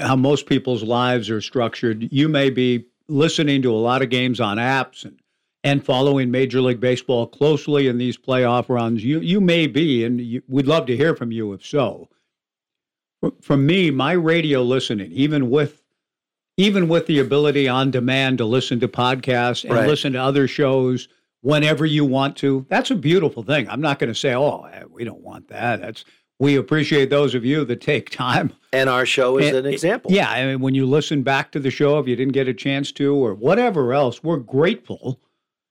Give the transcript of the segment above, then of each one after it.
how most people's lives are structured. You may be listening to a lot of games on apps and and following Major League Baseball closely in these playoff runs. You you may be, and you, we'd love to hear from you if so. For me, my radio listening, even with even with the ability on demand to listen to podcasts and Right. listen to other shows whenever you want to, that's a beautiful thing. I'm not going to say, "Oh, we don't want that." That's we appreciate those of you that take time And our show is and- an example. yeah, I mean, when you listen back to the show, if you didn't get a chance to, or whatever else, we're grateful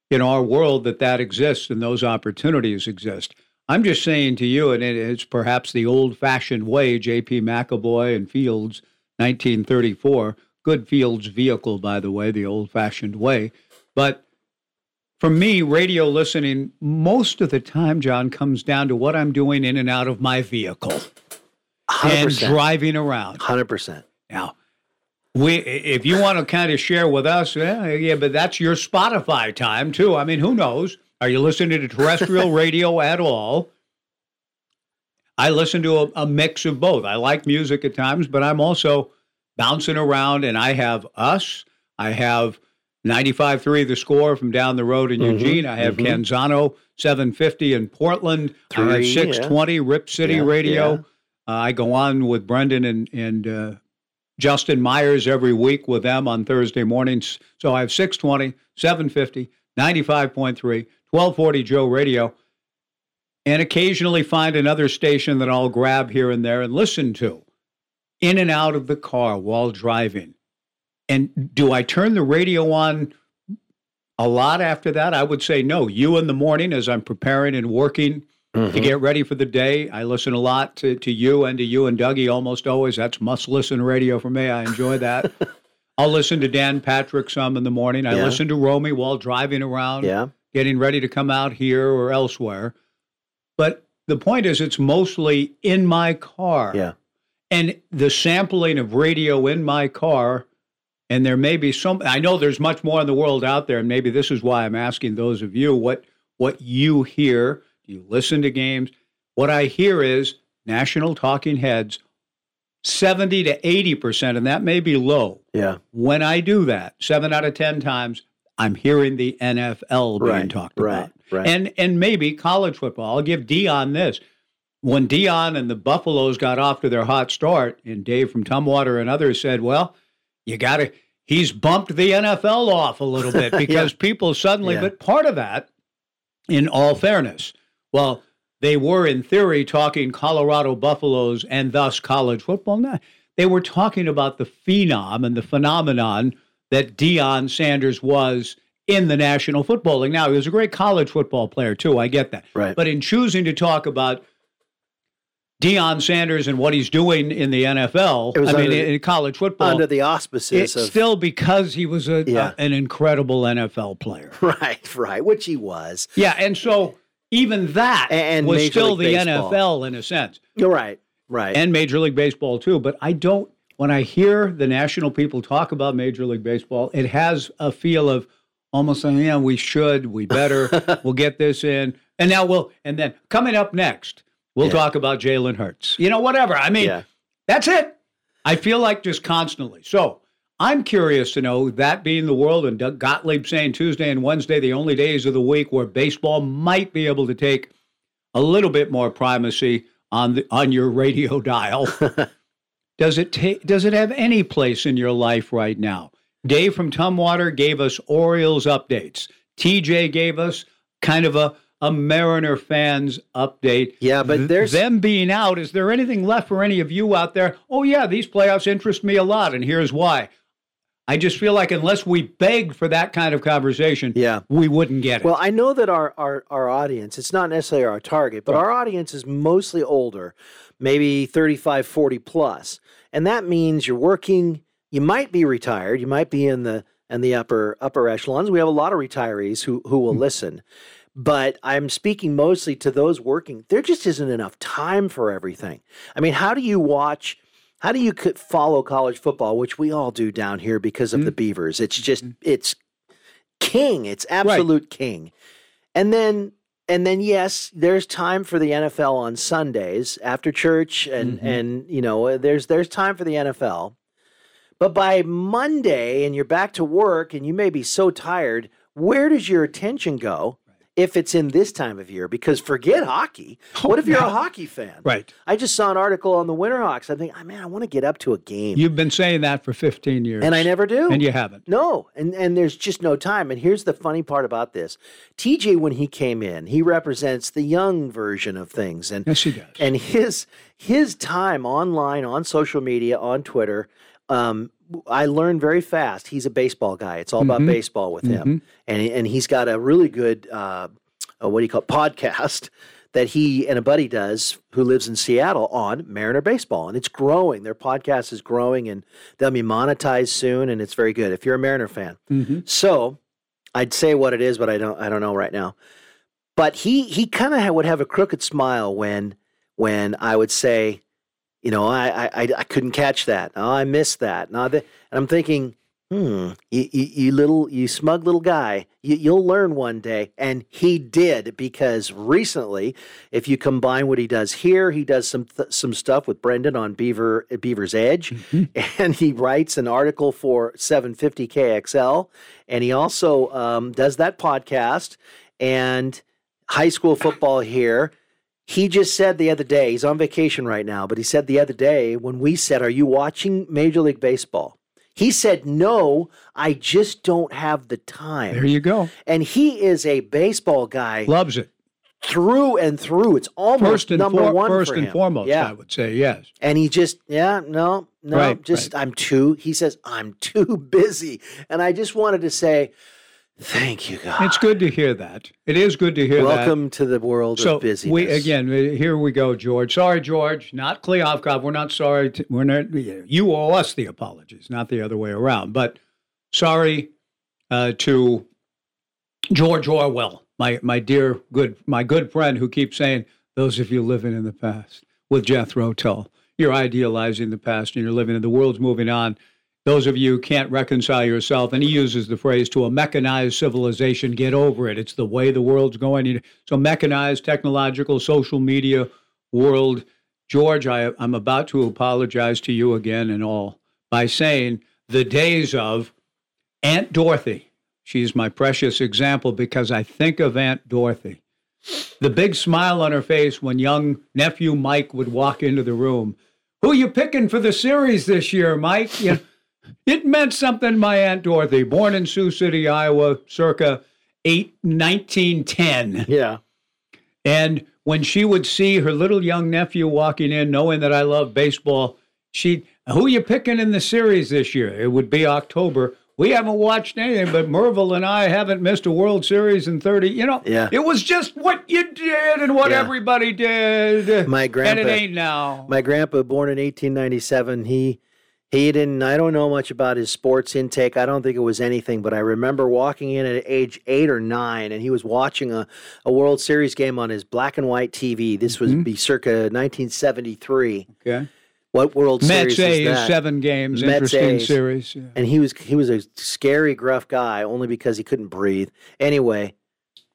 in our world that that exists and those opportunities exist. I'm just saying to you, and it is perhaps the old-fashioned way, J.P. McAvoy and Fields, 1934. Good Fields vehicle, by the way, the old-fashioned way. But for me, radio listening most of the time, John, comes down to what I'm doing in and out of my vehicle and 100%. driving around. 100%. Now, we if you want to kind of share with us, yeah, yeah, but that's your Spotify time too. I mean, who knows? Are you listening to terrestrial radio at all? I listen to a, a mix of both. I like music at times, but I'm also bouncing around, and I have us. I have 95.3 The Score from down the road in Mhm, Eugene. I have mhm. Canzano 750 in Portland. I have Three, yeah. 620 Rip City Yeah, Radio. yeah. Uh, I go on with Brendan and and uh, Justin Myers every week with them on Thursday mornings. So I have 620, 750, 95.3, 1240 Joe Radio, and occasionally find another station that I'll grab here and there and listen to in and out of the car while driving. And do I turn the radio on a lot after that? I would say no. You in the morning as I'm preparing and working to Mhm. get ready for the day. I listen a lot to, to you and to you and Dougie almost always. That's must listen radio for me. I enjoy that. I'll listen to Dan Patrick some in the morning. I Yeah. listen to Romy while driving around, Yeah. getting ready to come out here or elsewhere. But the point is, it's mostly in my car. Yeah. And the sampling of radio in my car, and there may be some, I know there's much more in the world out there, and maybe this is why I'm asking those of you what, what you hear. Do you listen to games? What I hear is national talking heads, 70 to 80%, and that may be low. Yeah. When I do that, seven out of 10 times, I'm hearing the NFL being Right. talked right. about Right. and and maybe college football. I'll give Deion this. When Deion and the Buffaloes got off to their hot start, and Dave from Tumwater and others said, "Well, you got to." He's bumped the NFL off a little bit because people suddenly. Yeah. But part of that, in all fairness, well, they were in theory talking Colorado Buffaloes and thus college football. No, they were talking about the phenom and the phenomenon that Deion Sanders was in the National Football League. Now, he was a great college football player, too. I get that. Right. But in choosing to talk about Deion Sanders and what he's doing in the NFL, I mean, in, the- in college football, Under the auspices it's of still because he was a, Yeah. a- an incredible NFL player. right, right, which he was. Yeah, and so even that And was Major still League the Baseball. NFL in a sense, You're right, right. and Major League Baseball too. But I don't. When I hear the national people talk about Major League Baseball, it has a feel of almost saying, "Yeah, we should, we better, we'll get this in." And now we'll, and then coming up next, we'll Yeah. talk about Jalen Hurts. You know, whatever. I mean, yeah. that's it. I feel like just constantly. So I'm curious to know that being the world and Doug Gottlieb saying Tuesday and Wednesday, the only days of the week where baseball might be able to take a little bit more primacy on the on your radio dial. does it take does it have any place in your life right now? Dave from Tumwater gave us Orioles updates. TJ gave us kind of a a Mariner fans update. Yeah, but there's- them being out. Is there anything left for any of you out there? Oh yeah, these playoffs interest me a lot, and here's why. I just feel like unless we begged for that kind of conversation, Yeah. we wouldn't get it. Well, I know that our, our, our audience, it's not necessarily our target, but our audience is mostly older, maybe 35, 40 plus. And that means you're working, you might be retired, you might be in the in the upper upper echelons. We have a lot of retirees who who will hmm. listen. But I'm speaking mostly to those working. There just isn't enough time for everything. I mean, how do you watch how do you follow college football, which we all do down here because of the Beavers? It's just it's king. It's absolute king. And then and then yes, there's time for the NFL on Sundays after church, and Mhm. and you know there's there's time for the NFL. But by Monday, and you're back to work, and you may be so tired. Where does your attention go if it's in this time of year? Because forget hockey. Oh, what if you're a hockey fan? Right. I just saw an article on the Winterhawks. I think, oh, man, I want to get up to a game, You've been saying that for 15 years. and I never do. And you haven't. No, and and there's just no time. And here's the funny part about this: TJ, when he came in, he represents the young version of things, and Yes, he does. and his his time online, on social media, on Twitter. Um, I learned very fast. He's a baseball guy. It's all about Mhm. baseball with him, and and he's got a really good uh, uh, what do you call it, podcast that he and a buddy does who lives in Seattle on Mariner baseball, and it's growing. Their podcast is growing, and they'll be monetized soon, and it's very good. If you're a Mariner fan, Mhm. so I'd say what it is, but I don't I don't know right now. But he he kind of would have a crooked smile when when I would say, you know, I I, I- couldn't catch that. Oh, I missed that. No, and I'm thinking, hmm, you, you, you little you smug little guy, you, you'll learn one day. And he did because recently, if you combine what he does here, he does some th- some stuff with Brendan on Beaver Beaver's Edge Mhm. and he writes an article for 750 KXL, and he also um, does that podcast and high school football here. He just said the other day, he's on vacation right now, but he said the other day when we said, Are you watching Major League Baseball? He said, No, I just don't have the time. There you go. And he is a baseball guy Loves it. through and through. It's almost First number for- one first and foremost, Yeah. I would say, yes. And he just, yeah, no, no, Right, just I'm too. He says I'm too busy, and I just wanted to say, thank you, God. It's good to hear that. It is good to hear that. Welcome to the world So of busyness. we again here we go, George. Sorry, George. Not Kleofkov. We're not sorry. To, we're not. You owe us the apologies, not the other way around. But sorry uh, to George Orwell, my my dear good my good friend who keeps saying those of you living in the past with Jethro Tull. You're idealizing the past and you're living in the world's moving on. Those of you who can't reconcile yourself, and he uses the phrase to a mechanized civilization, get over it. It's the way the world's going. So, mechanized, technological, social media world. George, I, I'm about to apologize to you again and all by saying the days of Aunt Dorothy. She's my precious example because I think of Aunt Dorothy. The big smile on her face when young nephew Mike would walk into the room. Who you picking for the series this year, Mike? You know, it meant something, my Aunt Dorothy, born in Sioux City, Iowa, circa 8, 1910. yeah, And when she would see her little young nephew walking in, knowing that I love baseball, she, who you picking in the series this year? It would be October. We haven't watched anything, but Merville and I haven't missed a World Series in 30. You know, Yeah. it was just what you did and what Yeah. everybody did. My and grandpa- it ain't now. my grandpa, born in 1897, he he didn't. I don't know much about his sports intake. I don't think it was anything, but I remember walking in at age eight or nine, and he was watching a, a World Series game on his black and white TV. This was Mhm. be circa 1973. okay. What World Mets Series A's, is that? seven games, Mets interesting A's. series. Yeah. and he was he was a scary, gruff guy only because he couldn't breathe. Anyway,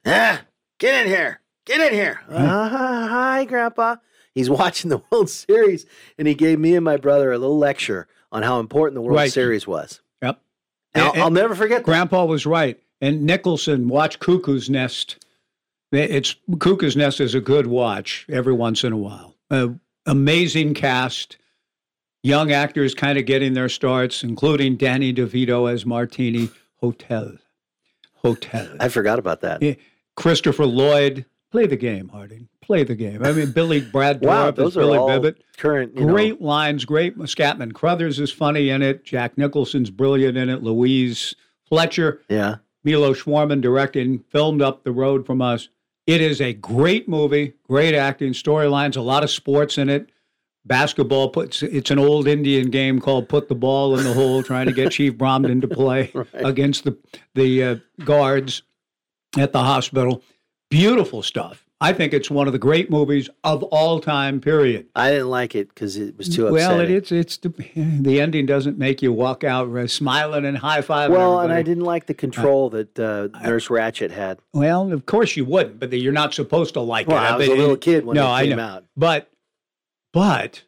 ah, get in here, get in here. Uh, hi, Grandpa. He's watching the World Series, and he gave me and my brother a little lecture on how important the World Right. Series was. Yep. And I'll, And- I'll never forget that. Grandpa was right. And Nicholson, watch Cuckoo's Nest. It's Cuckoo's Nest is a good watch every once in a while. Uh, amazing cast, young actors kind of getting their starts, including Danny DeVito as Martini. Hotel, Hotel. I forgot about that. Christopher Lloyd. Play the game, Harding. Play the game. I mean, Billy Brad Wow, those are Billy all Bibbit. current. Great Know, lines, great. Scatman Crothers is funny in it. Jack Nicholson's brilliant in it. Louise Fletcher, yeah. Milos Forman directing, filmed up the road from us. It is a great movie, great acting, storylines, a lot of sports in it. Basketball puts it's an old Indian game called put the ball in the hole, trying to get Chief Bromden to play Right. against the the uh, guards at the hospital. Beautiful stuff. I think it's one of the great movies of all time. Period. I didn't like it because it was too Well, upsetting. it, it's it's the, the ending doesn't make you walk out uh, smiling and high fiving. well, and I didn't like the control that uh, Nurse Ratched had. Well, of course you wouldn't, but you're not supposed to like Well, it. I was a But little kid when no, it I came out. But but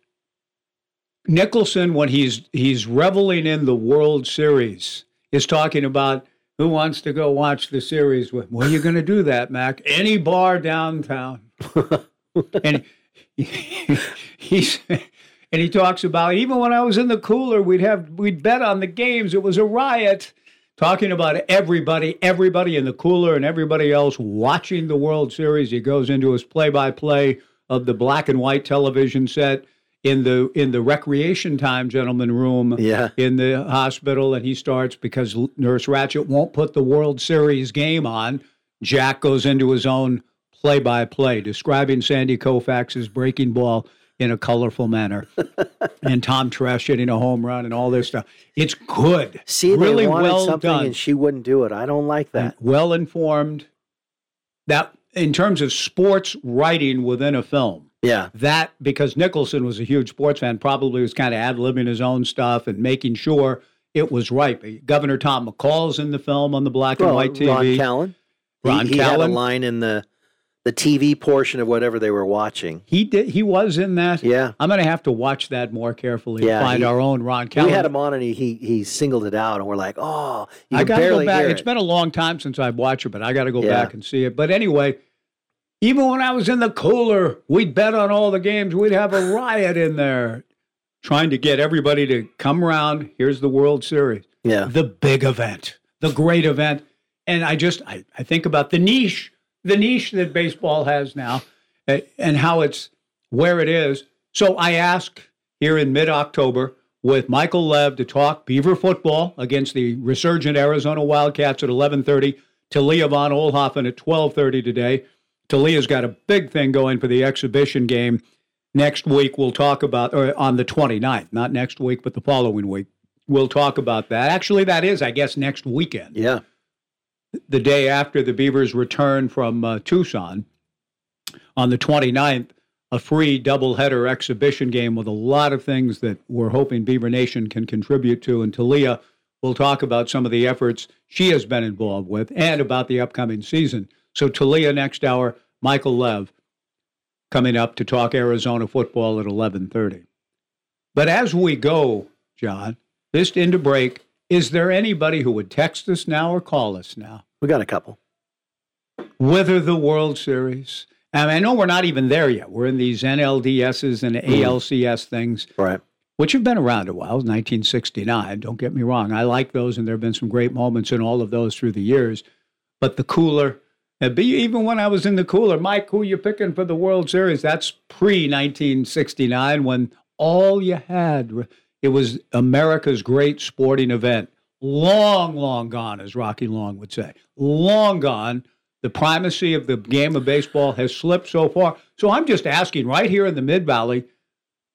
Nicholson, when he's he's reveling in the World Series, is talking about who wants to go watch the series with. Well, you're going to do that, Mac. Any bar downtown, and he, he's. And he talks about even when I was in the cooler, we'd have we'd bet on the games. It was a riot. Talking about everybody, everybody in the cooler and everybody else watching the World Series. He goes into his play-by-play of the black and white television set in the in the recreation time gentleman room Yeah. in the hospital and he starts because nurse ratched won't put the world series game on jack goes into his own play-by-play describing sandy koufax's breaking ball in a colorful manner and tom Tresh hitting a home run and all this stuff it's good See, really they wanted well something done and she wouldn't do it. I don't like that. well informed that in terms of sports writing within a film Yeah. that because Nicholson was a huge sports fan, probably was kind of ad libbing his own stuff and making sure it was right. Governor Tom McCall's in the film on the black and white TV. Ron Callan. He- Ron he, had a line in the the TV portion of whatever they were watching. He did. He was in that. Yeah. I'm going to have to watch that more carefully. Yeah, find he- our own Ron Callan. We had him on and he, he he singled it out and we're like, oh, you I got to go back. it. been a long time since I've watched it, but I got to go Yeah. back and see it. But anyway, even when I was in the cooler, we'd bet on all the games. We'd have a riot in there, trying to get everybody to come around. Here's the World Series. yeah. the big event, the great event. And I just I, I think about the niche, the niche that baseball has now, eh, and how it's where it is. So I ask here in mid October with Michael Lev to talk Beaver football against the resurgent Arizona Wildcats at 11:30. Talia von Olhoffen at 12:30 today. Talia's got a big thing going for the exhibition game next week. We'll talk about or on the 29th, not next week, but the following week. We'll talk about that. Actually, that is, I guess, next weekend, Yeah. the day after the Beavers return from uh, Tucson. On the 29th, a free doubleheader exhibition game with a lot of things that we're hoping Beaver Nation can contribute to. And Talia will talk about some of the efforts she has been involved with and about the upcoming season. So, Talia next hour, Michael Lev coming up to talk Arizona football at 11:30. But as we go, John, just into break, is there anybody who would text us now or call us now? We got a couple. Whether the World Series. And I know we're not even there yet. We're in these NLDSs and mm-hmm. ALCS things, Right. which have been around a while. 1969. Don't get me wrong. I like those, and there have been some great moments in all of those through the years. But the cooler, and even when I was in the cooler, Mike, who you picking for the World Series? That's pre 1969 when all you had it was America's great sporting event. Long, long gone, as Rocky Long would say. Long gone. The primacy of the game of baseball has slipped so far. So I'm just asking right here in the Mid Valley,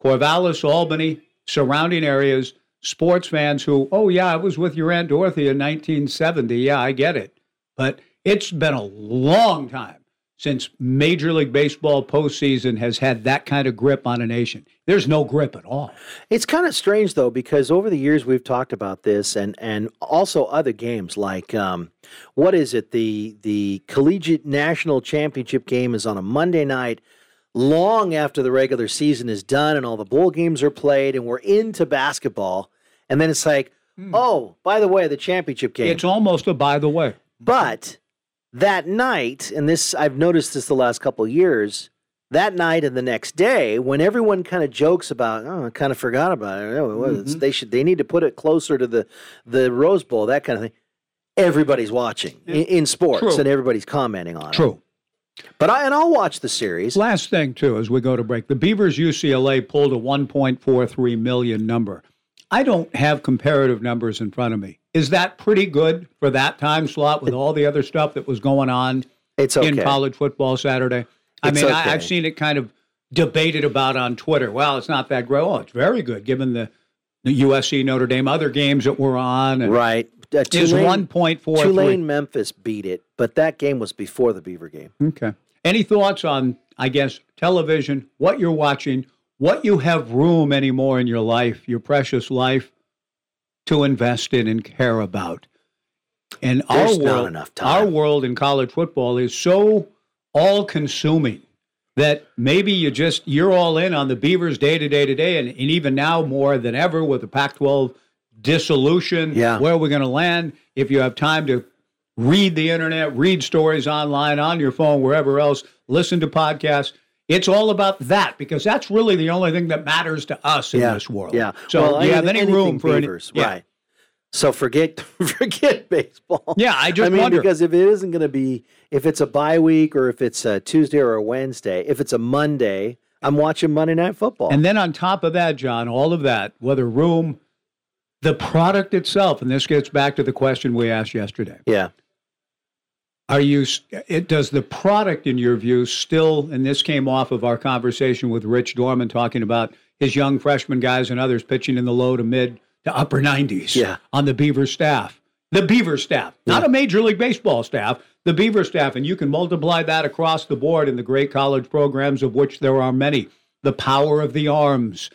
Corvallis, Albany, surrounding areas, sports fans who, oh, yeah, I was with your Aunt Dorothy in 1970. Yeah, I get it. But it's been a long time since Major League Baseball postseason has had that kind of grip on a nation. There's no grip at all. It's kind of strange though because over the years we've talked about this and and also other games like um, what is it the the collegiate national championship game is on a Monday night long after the regular season is done and all the bowl games are played and we're into basketball and then it's like oh by the way the championship game It's almost a by the way. but that night, and this I've noticed this the last couple of years, that night and the next day, when everyone kind of jokes about, oh, I kind of forgot about it. Oh, well, it's- mm-hmm. They should they need to put it closer to the the Rose Bowl, that kind of thing. Everybody's watching in, in sports, True. and everybody's commenting on it. True. But I and I'll watch the series. Last thing, too, as we go to break, the Beavers UCLA pulled a 1.43 million number. I don't have comparative numbers in front of me. Is that pretty good for that time slot with all the other stuff that was going on It's okay. in college football Saturday? I It's mean, I, okay. I've seen it kind of debated about on Twitter. Well, it's not that great. Oh, it's very good given the, the USC Notre Dame other games that were on. And Right. Uh, Is Tulane, 1.43. Tulane Memphis beat it, but that game was before the Beaver game. Okay. Any thoughts on, I guess, television, what you're watching, what you have room anymore in your life, your precious life, to invest in and care about? And There's our not world, our world in college football is so all consuming that maybe you just you're all in on the Beavers day to day to day, and, and even now more than ever with the Pac-12 dissolution. Yeah. where are we going to land? If you have time to read the internet, read stories online on your phone, wherever else, listen to podcasts. It's all about that because that's really the only thing that matters to us in yeah, this world. Yeah. So well, do you have any room for any- Beavers, yeah. right? So forget forget baseball. Yeah, I just I mean, wonder. because if it isn't going to be, if it's a bye week or if it's a Tuesday or a Wednesday, if it's a Monday, I'm watching Monday Night Football. And then on top of that, John, all of that, whether room, the product itself, and this gets back to the question we asked yesterday. yeah, Are you, it, does the product, in your view, still, and this came off of our conversation with Rich Dorman talking about his young freshman guys and others pitching in the low to mid to upper 90s Yeah. on the Beaver staff. The Beaver staff, not a Major League Baseball staff, the Beaver staff. And you can multiply that across the board in the great college programs, of which there are many. The power of the arms,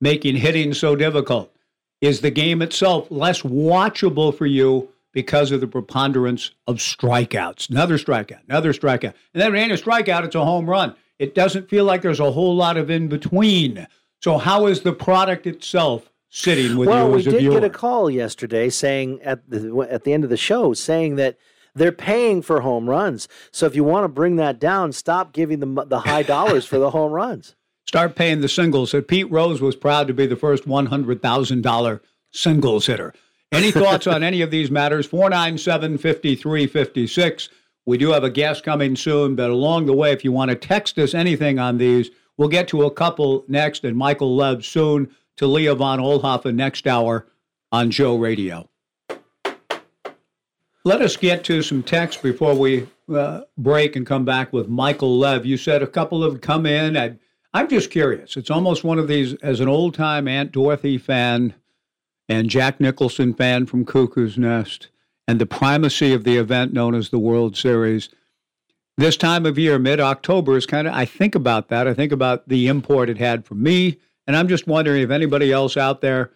making hitting so difficult. Is the game itself less watchable for you because of the preponderance of strikeouts? Another strikeout, another strikeout. And then when it ain't a strikeout, it's a home run. It doesn't feel like there's a whole lot of in between. So, how is the product itself sitting with well, you we as a did get a call yesterday saying at the at the end of the show saying that they're paying for home runs. So if you want to bring that down, stop giving them the high dollars for the home runs. Start paying the singles. So Pete Rose was proud to be the first $100,000 singles hitter. Any thoughts on any of these matters? 497 5356. We do have a guest coming soon, but along the way, if you want to text us anything on these, we'll get to a couple next and Michael Lev soon to Leah Von Olhoffen next hour on Joe Radio. Let us get to some text before we uh, break and come back with Michael Lev. You said a couple have come in. I, I'm just curious. It's almost one of these, as an old time Aunt Dorothy fan and Jack Nicholson fan from Cuckoo's Nest, and the primacy of the event known as the World Series. This time of year, mid October, is kind of, I think about that. I think about the import it had for me. And I'm just wondering if anybody else out there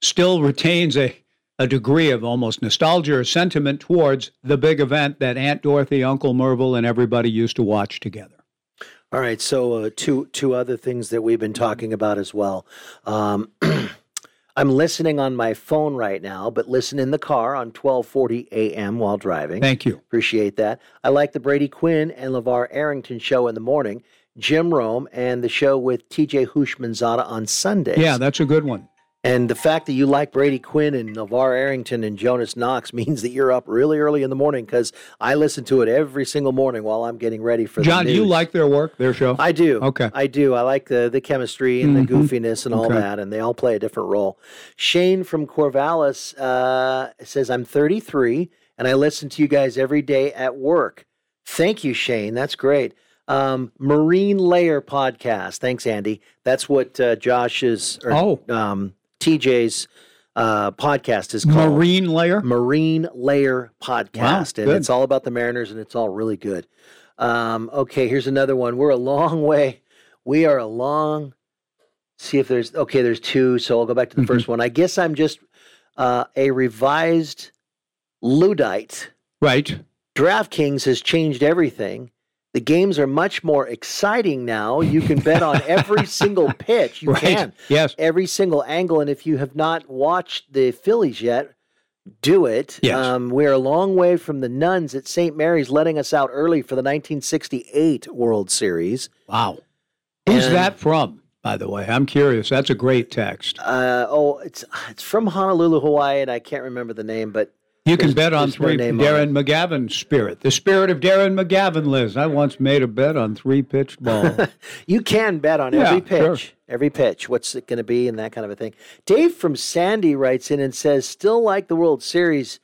still retains a, a degree of almost nostalgia or sentiment towards the big event that Aunt Dorothy, Uncle Merville, and everybody used to watch together. All right, so uh, two two other things that we've been talking about as well. Um, I'm listening on my phone right now, but listen in the car on 12:40 a.m. while driving. Thank you. Appreciate that. I like the Brady Quinn and LaVar Arrington show in the morning, Jim Rome, and the show with TJ Houshmandzadeh on Sundays. Yeah, that's a good one. And the fact that you like Brady Quinn and LaVar Arrington and Jonas Knox means that you're up really early in the morning because I listen to it every single morning while I'm getting ready for John, the do you like their work, their show? I do. Okay. I do. I like the the chemistry and Mhm. the goofiness and all Okay. that, and they all play a different role. Shane from Corvallis uh, says, "I'm 33 and I listen to you guys every day at work. Thank you, Shane. That's great." Um, Marine Layer podcast. Thanks, Andy. That's what uh, is. or Oh. um, TJ's uh, podcast is called. Marine layer? Marine Layer podcast, and it's all about the Mariners, and it's all really good. Um, okay, here's another one. We're a long way. We are a long. See if there's okay. There's two, so I'll go back to the Mm-hmm. first one. I guess I'm just uh, a revised Luddite. Right. DraftKings has changed everything. The games are much more exciting now. You can bet on every single pitch. You right. can Yes. every single angle. And if you have not watched the Phillies yet, do it. Yes. Um, we're a long way from the nuns at St. Mary's letting us out early for the 1968 World Series. Wow. Who's And- that from, by the way? I'm curious. That's a great text. Uh, oh, it's it's from Honolulu, Hawaii, and I can't remember the name, but You can bet on three Darren McGavin spirit. The spirit of Darren McGavin lives. I once made a bet on three pitch ball. you can bet on Yeah, every pitch. sure. Every pitch. What's it going to be and that kind of a thing. Dave from Sandy writes in and says, still like the World Series,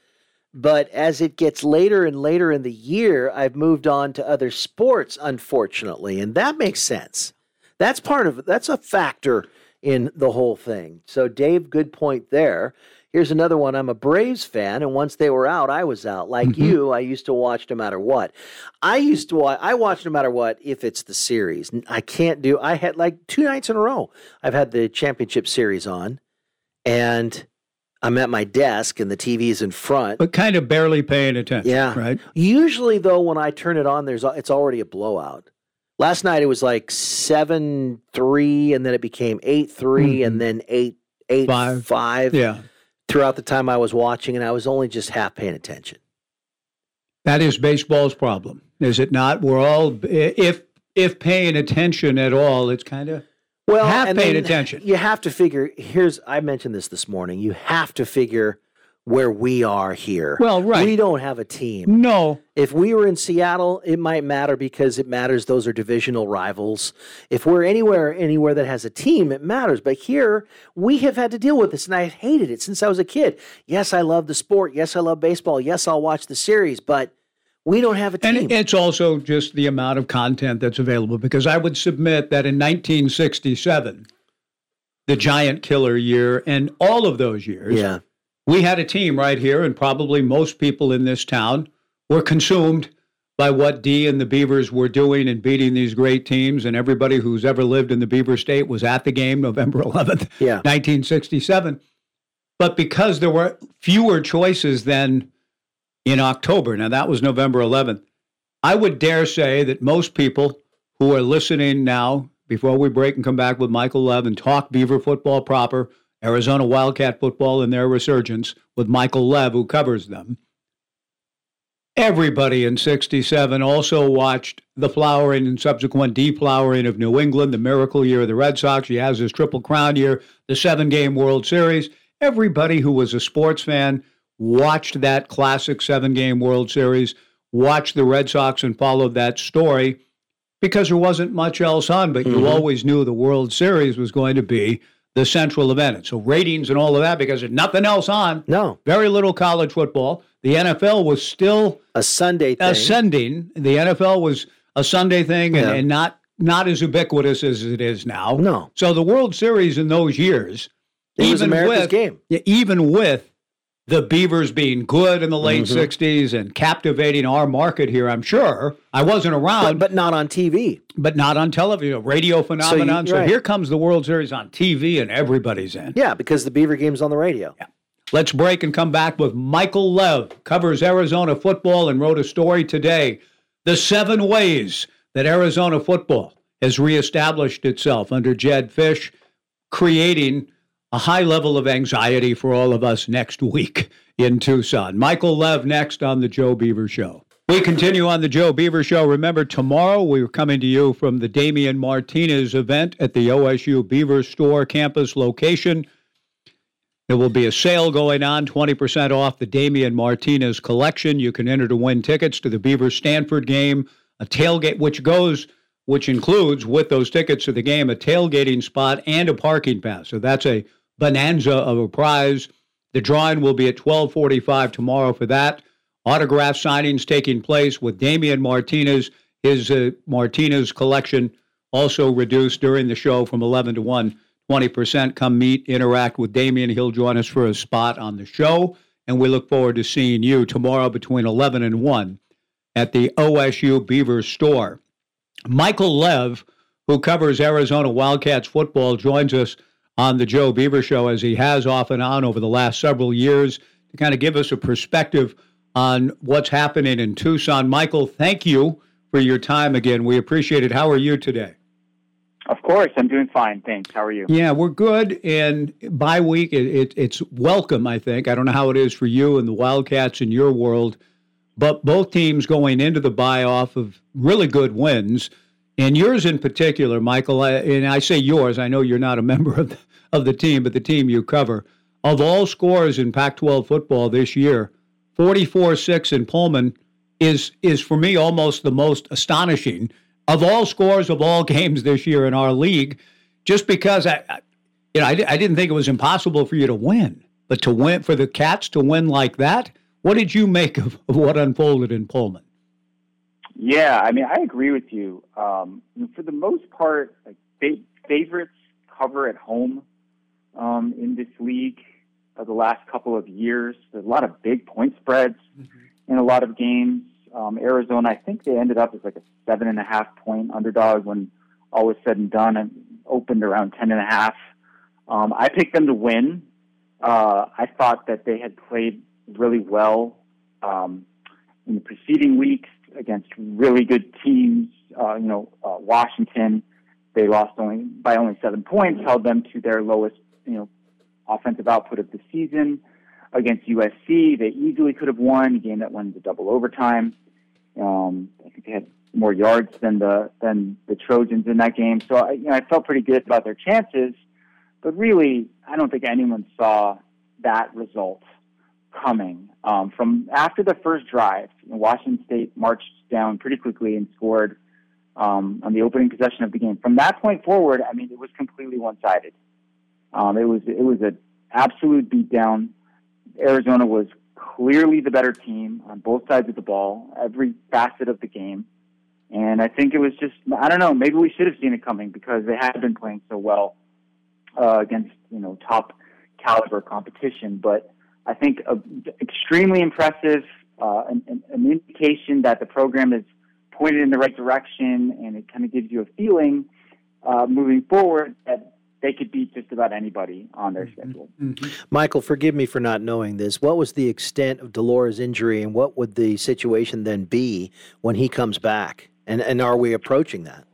but as it gets later and later in the year, I've moved on to other sports, unfortunately. And that makes sense. That's part of that's a factor in the whole thing. So, Dave, good point there. Here's another one. I'm a Braves fan, and once they were out, I was out. Like mm-hmm. you, I used to watch no matter what. I used to watch. I watch no matter what if it's the series. I can't do. I had like two nights in a row. I've had the championship series on, and I'm at my desk and the TV's in front, but kind of barely paying attention. Yeah, right. Usually, though, when I turn it on, there's it's already a blowout. Last night it was like seven three, and then it became eight 3 mm-hmm. and then eight eight five. five. Yeah throughout the time I was watching, and I was only just half paying attention. That is baseball's problem, is it not? We're all if if paying attention at all, it's kind of well half paying attention. You have to figure. Here's I mentioned this this morning. You have to figure where we are here. Well, right. We don't have a team. No. If we were in Seattle, it might matter because it matters. Those are divisional rivals. If we're anywhere, anywhere that has a team, it matters. But here, we have had to deal with this, and I hated it since I was a kid. Yes, I love the sport. Yes, I love baseball. Yes, I'll watch the series, but we don't have a team. And it's also just the amount of content that's available because I would submit that in 1967, the giant killer year, and all of those years, yeah we had a team right here, and probably most people in this town were consumed by what Dee and the Beavers were doing and beating these great teams. And everybody who's ever lived in the Beaver State was at the game November 11th, yeah. 1967. But because there were fewer choices than in October, now that was November 11th, I would dare say that most people who are listening now, before we break and come back with Michael Lev and talk Beaver football proper, Arizona Wildcat football and their resurgence with Michael Lev, who covers them. Everybody in 67 also watched the flowering and subsequent deflowering of New England, the miracle year of the Red Sox. He has his Triple Crown year, the seven game World Series. Everybody who was a sports fan watched that classic seven game World Series, watched the Red Sox, and followed that story because there wasn't much else on, but mm-hmm. you always knew the World Series was going to be the central event. And so ratings and all of that because there's nothing else on. No. Very little college football. The NFL was still a Sunday thing. ascending. The NFL was a Sunday thing and, yeah. and not not as ubiquitous as it is now. No. So the World Series in those years, it even was America's with, game. Even with the Beavers being good in the late mm-hmm. 60s and captivating our market here, I'm sure. I wasn't around. But, but not on TV. But not on television, radio phenomenon. So, you, right. so, here comes the World Series on TV and everybody's in. Yeah, because the Beaver game's on the radio. Yeah. Let's break and come back with Michael Lev, covers Arizona football and wrote a story today. The seven ways that Arizona football has reestablished itself under Jedd Fisch, creating a high level of anxiety for all of us next week in Tucson. Michael Lev next on The Joe Beaver Show. We continue on The Joe Beaver Show. Remember, tomorrow we're coming to you from the Damien Martinez event at the OSU Beaver Store campus location. There will be a sale going on, 20% off the Damien Martinez collection. You can enter to win tickets to the Beaver Stanford game, a tailgate, which goes which includes with those tickets to the game a tailgating spot and a parking pass. So that's a bonanza of a prize. The drawing will be at 12:45 tomorrow for that. Autograph signings taking place with Damien Martinez. His uh, Martinez collection also reduced during the show from 11 to 1, 20%. Come meet, interact with Damien. He'll join us for a spot on the show. And we look forward to seeing you tomorrow between 11 and 1 at the OSU Beaver store. Michael Lev, who covers Arizona Wildcats football, joins us on the Joe Beaver Show, as he has off and on over the last several years, to kind of give us a perspective on what's happening in Tucson. Michael, thank you for your time again. We appreciate it. How are you today? Of course, I'm doing fine. Thanks. How are you? Yeah, we're good. And by week, it, it, it's welcome, I think. I don't know how it is for you and the Wildcats in your world, but both teams going into the bye off of really good wins. And yours in particular, Michael, and I say yours, I know you're not a member of the, of the team, but the team you cover. Of all scores in Pac 12 football this year, 44 6 in Pullman is, is for me almost the most astonishing of all scores of all games this year in our league, just because I, I you know, I, I didn't think it was impossible for you to win, but to win for the Cats to win like that, what did you make of, of what unfolded in Pullman? Yeah, I mean, I agree with you. Um, for the most part, like favorites cover at home um, in this league of the last couple of years. There's a lot of big point spreads mm-hmm. in a lot of games. Um, Arizona, I think they ended up as like a seven and a half point underdog when all was said and done, and opened around ten and a half. Um, I picked them to win. Uh, I thought that they had played really well um, in the preceding weeks against really good teams. Uh, you know, uh, Washington, they lost only by only seven points, held them to their lowest, you know, offensive output of the season. Against USC, they easily could have won a game that went into double overtime. Um, I think they had more yards than the than the Trojans in that game, so I, you know, I felt pretty good about their chances. But really, I don't think anyone saw that result coming. Um, from after the first drive, Washington State marched down pretty quickly and scored um, on the opening possession of the game. From that point forward, I mean, it was completely one-sided. Um, it was it was an absolute beatdown. Arizona was clearly the better team on both sides of the ball, every facet of the game. And I think it was just I don't know, maybe we should have seen it coming because they had been playing so well uh, against you know top caliber competition. But I think uh, extremely impressive, uh, an, an, indication that the program is pointed in the right direction, and it kind of gives you a feeling uh, moving forward that they could beat just about anybody on their mm-hmm. schedule. Mm-hmm. Michael, forgive me for not knowing this. What was the extent of de Laura's injury, and what would the situation then be when he comes back? And and are we approaching that?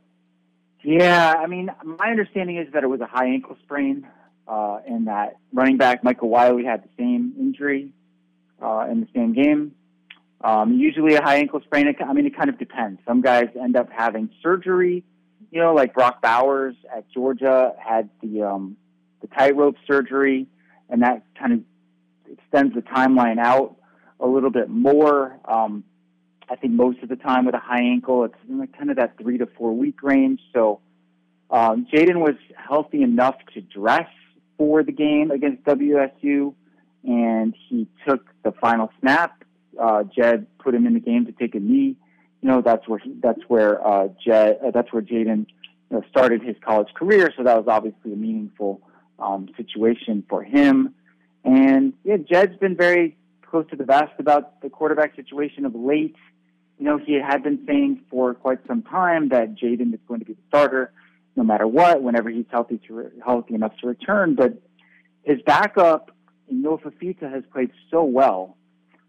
Yeah, I mean, my understanding is that it was a high ankle sprain uh, and that running back Michael Wiley had the same injury uh, in the same game. Um, usually a high ankle sprain, I mean, it kind of depends. Some guys end up having surgery, you know, like Brock Bowers at Georgia had the, um, the tightrope surgery, and that kind of extends the timeline out a little bit more. Um, I think most of the time with a high ankle, it's kind of that three to four week range. So um, Jayden was healthy enough to dress for the game against WSU, and he took the final snap. Uh, Jed put him in the game to take a knee. You know, that's where he, that's where uh, Jed, uh, that's where Jayden you know, started his college career. So that was obviously a meaningful um, situation for him. And yeah, Jed's been very close to the vest about the quarterback situation of late. You know, he had been saying for quite some time that Jayden is going to be the starter no matter what, whenever he's healthy to re- healthy enough to return. But his backup, Noah has played so well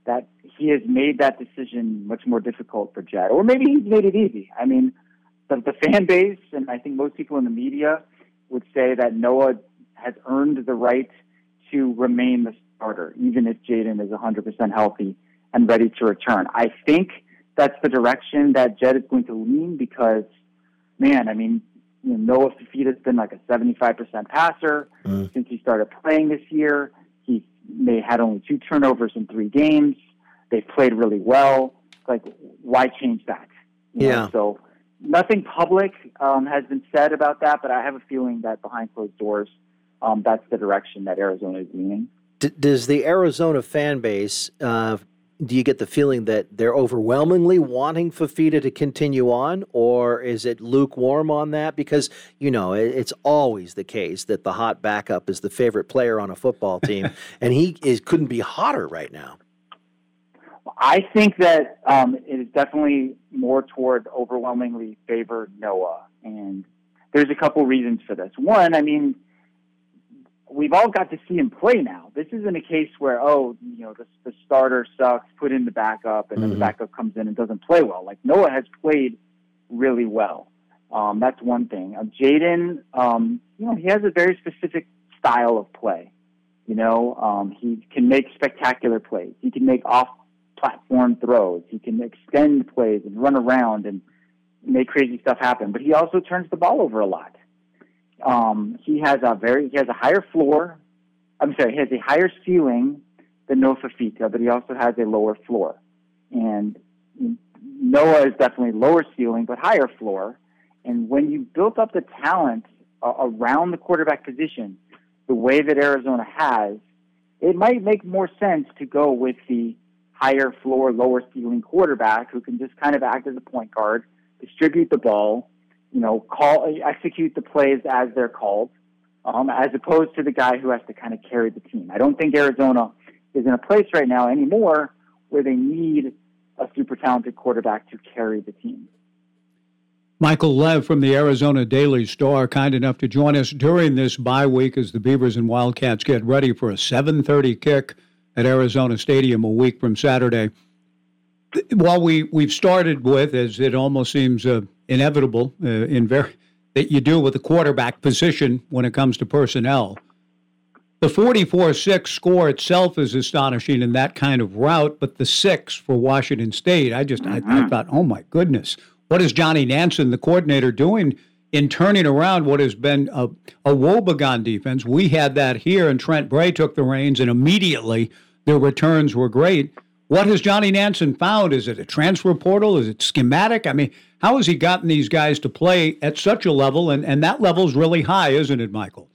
that he has made that decision much more difficult for Jed, or maybe he's made it easy. I mean, the, the fan base, and I think most people in the media would say that Noah has earned the right to remain the starter, even if Jayden is 100% healthy and ready to return. I think that's the direction that Jed is going to lean because, man, I mean, you know, Noah Fifita's been like a 75% passer mm. since he started playing this year. He they had only two turnovers in three games. They played really well. Like, why change that? You yeah. Know? So nothing public um, has been said about that, but I have a feeling that behind closed doors, um, that's the direction that Arizona is leaning. D- does the Arizona fan base uh, do you get the feeling that they're overwhelmingly wanting Fifita to continue on, or is it lukewarm on that? Because you know it's always the case that the hot backup is the favorite player on a football team, and he is couldn't be hotter right now. I think that um, it is definitely more toward overwhelmingly favor Noah, and there's a couple reasons for this. One, I mean we've all got to see him play now. This isn't a case where, oh, you know, the, the starter sucks, put in the backup, and then mm-hmm. the backup comes in and doesn't play well. Like Noah has played really well. Um, that's one thing. Uh, Jayden, um, you know, he has a very specific style of play. You know, um, he can make spectacular plays. He can make off-platform throws. He can extend plays and run around and make crazy stuff happen. But he also turns the ball over a lot. Um, he has a very he has a higher floor. I'm sorry, he has a higher ceiling than Noah Fifita, but he also has a lower floor. And Noah is definitely lower ceiling but higher floor. And when you built up the talent uh, around the quarterback position, the way that Arizona has, it might make more sense to go with the higher floor, lower ceiling quarterback who can just kind of act as a point guard, distribute the ball, you know, call execute the plays as they're called, um, as opposed to the guy who has to kind of carry the team. I don't think Arizona is in a place right now anymore where they need a super talented quarterback to carry the team. Michael Lev from the Arizona Daily Star, kind enough to join us during this bye week as the Beavers and Wildcats get ready for a 7:30 kick at Arizona Stadium a week from Saturday. While we we've started with, as it almost seems uh, inevitable uh, in very that you do with the quarterback position when it comes to personnel. The 44 6 score itself is astonishing in that kind of route, but the six for Washington State, I just mm-hmm. I, I, thought, oh my goodness, what is Johnny Nansen, the coordinator, doing in turning around what has been a, a woebegone defense? We had that here, and Trent Bray took the reins, and immediately their returns were great. What has Johnny Nansen found? Is it a transfer portal? Is it schematic? I mean, how has he gotten these guys to play at such a level? And, and that level is really high, isn't it, Michael?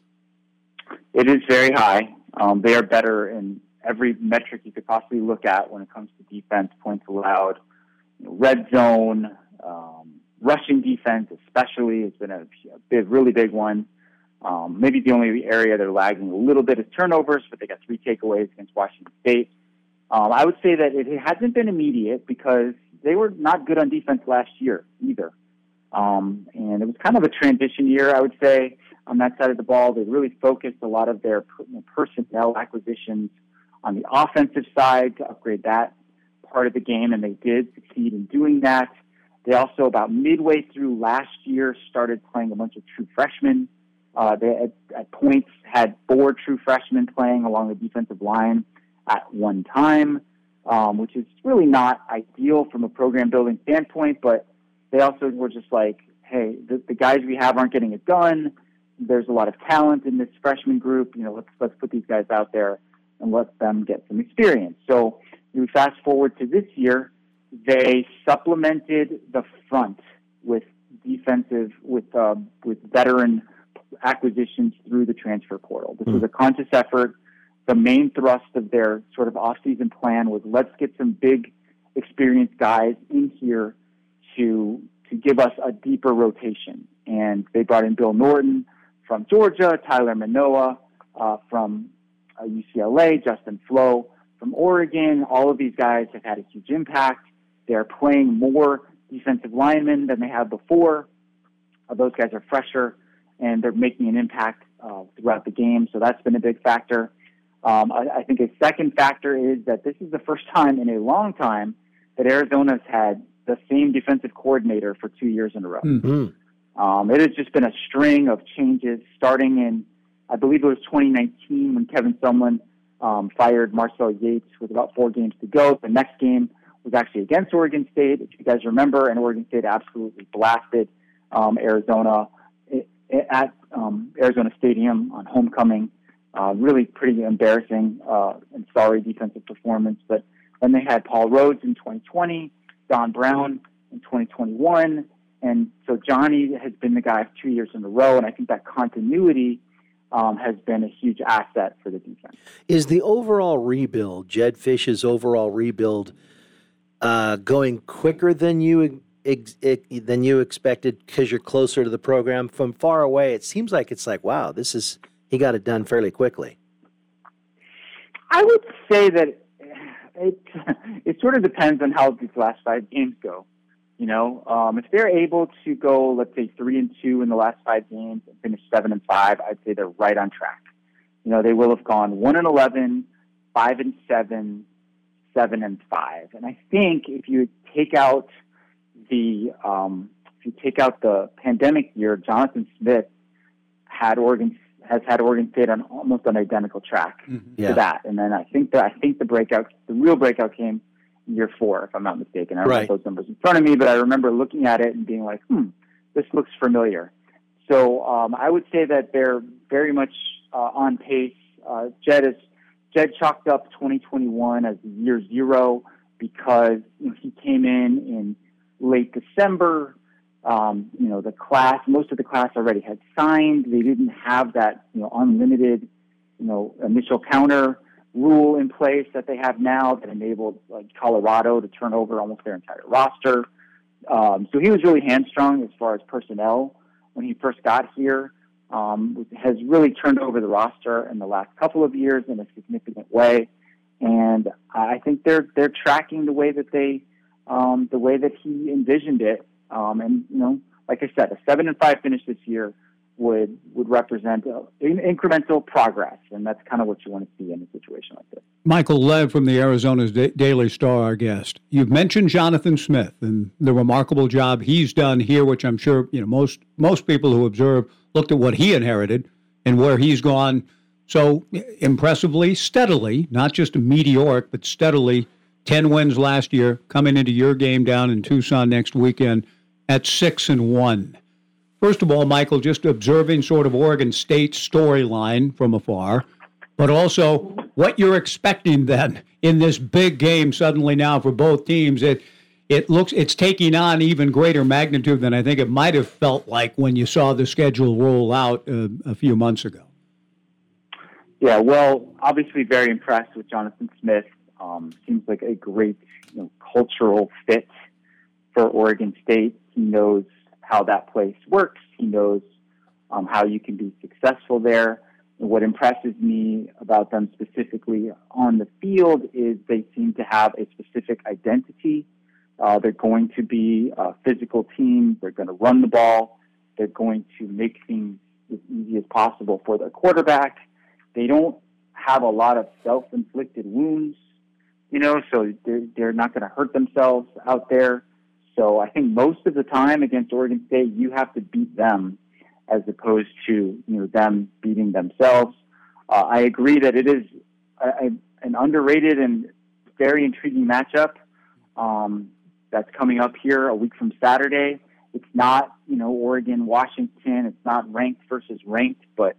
It is very high. Um, they are better in every metric you could possibly look at when it comes to defense, points allowed, red zone, um, rushing defense, especially It's been a, a big, really big one. Um, maybe the only area they're lagging a little bit is turnovers, but they got three takeaways against Washington State. Um, I would say that it hasn't been immediate because they were not good on defense last year either. Um, and it was kind of a transition year, I would say on that side of the ball. They really focused a lot of their personnel acquisitions on the offensive side to upgrade that part of the game, and they did succeed in doing that. They also, about midway through last year, started playing a bunch of true freshmen. Uh, they at, at points had four true freshmen playing along the defensive line at one time, um, which is really not ideal from a program building standpoint. But they also were just like, hey, the, the guys we have aren't getting it done there's a lot of talent in this freshman group. You know, let's let's put these guys out there and let them get some experience. So we fast forward to this year, they supplemented the front with defensive with uh, with veteran acquisitions through the transfer portal. This mm. was a conscious effort. The main thrust of their sort of off-season plan was let's get some big, experienced guys in here to to give us a deeper rotation. And they brought in Bill Norton, from Georgia, Tyler Manoa uh, from uh, UCLA, Justin Flowe from Oregon. All of these guys have had a huge impact. They're playing more defensive linemen than they have before. Uh, those guys are fresher and they're making an impact uh, throughout the game. So that's been a big factor. Um, I, I, think a second factor is that this is the first time in a long time that Arizona's had the same defensive coordinator for two years in a row. Mm-hmm. Um, it has just been a string of changes starting in, I believe it was 2019 when Kevin Sumlin um, fired Marcel Yates with about four games to go. The next game was actually against Oregon State, if you guys remember, and Oregon State absolutely blasted um, Arizona at um, Arizona Stadium on homecoming. Uh, really pretty embarrassing uh, and sorry defensive performance. But then they had Paul Rhoads in 2020, Don Brown in 2021, and so Johnny has been the guy two years in a row, and I think that continuity um, has been a huge asset for the defense. Is the overall rebuild, Jedd Fisch's overall rebuild, uh, going quicker than you ex- than you expected because you're closer to the program? From far away, it seems like it's like, wow, this is he got it done fairly quickly. I would say that it it sort of depends on how these last five games go. You know, um, if they're able to go, let's say three and two in the last five games and finish seven and five, I'd say they're right on track. You know, they will have gone one and eleven, five and seven, seven and five. And I think if you take out the um, if you take out the pandemic year, Jonathan Smith had Oregon has had Oregon State on almost an identical track mm-hmm. yeah. to that. And then I think that I think the breakout, the real breakout came year four, if I'm not mistaken. I don't right. have those numbers in front of me, but I remember looking at it and being like, hmm, this looks familiar. So um, I would say that they're very much uh, on pace. Uh, Jedd is Jedd chalked up 2021 as year zero because you know, he came in in late December. Um, you know, the class, most of the class already had signed. They didn't have that, you know, unlimited, you know, initial counter rule in place that they have now that enabled like Colorado to turn over almost their entire roster. Um, so he was really hamstrung as far as personnel when he first got here. um, has really turned over the roster in the last couple of years in a significant way, and I think they're they're tracking the way that they um, the way that he envisioned it. Um, and you know, like I said, a seven and five finish this year would would represent uh, incremental progress, and that's kind of what you want to see in a situation like this. Michael Lev from the Arizona Daily Star, our guest. You've mentioned Jonathan Smith and the remarkable job he's done here, which I'm sure you know most most people who observe looked at what he inherited and where he's gone so impressively, steadily, not just a meteoric, but steadily. Ten wins last year, coming into your game down in Tucson next weekend at six and one. First of all, Michael, just observing sort of Oregon State's storyline from afar, but also what you're expecting then in this big game suddenly now for both teams. It it looks it's taking on even greater magnitude than I think it might have felt like when you saw the schedule roll out uh, a few months ago. Yeah, well, obviously very impressed with Jonathan Smith. Um, seems like a great you know, cultural fit for Oregon State. He knows how that place works. He knows um, how you can be successful there. And what impresses me about them specifically on the field is they seem to have a specific identity. Uh, they're going to be a physical team. They're going to run the ball. They're going to make things as easy as possible for their quarterback. They don't have a lot of self-inflicted wounds, you know, so they're, they're not going to hurt themselves out there. So I think most of the time against Oregon State, you have to beat them as opposed to you know them beating themselves. Uh, I agree that it is a, a, an underrated and very intriguing matchup um, that's coming up here a week from Saturday. It's not you know Oregon Washington. It's not ranked versus ranked, but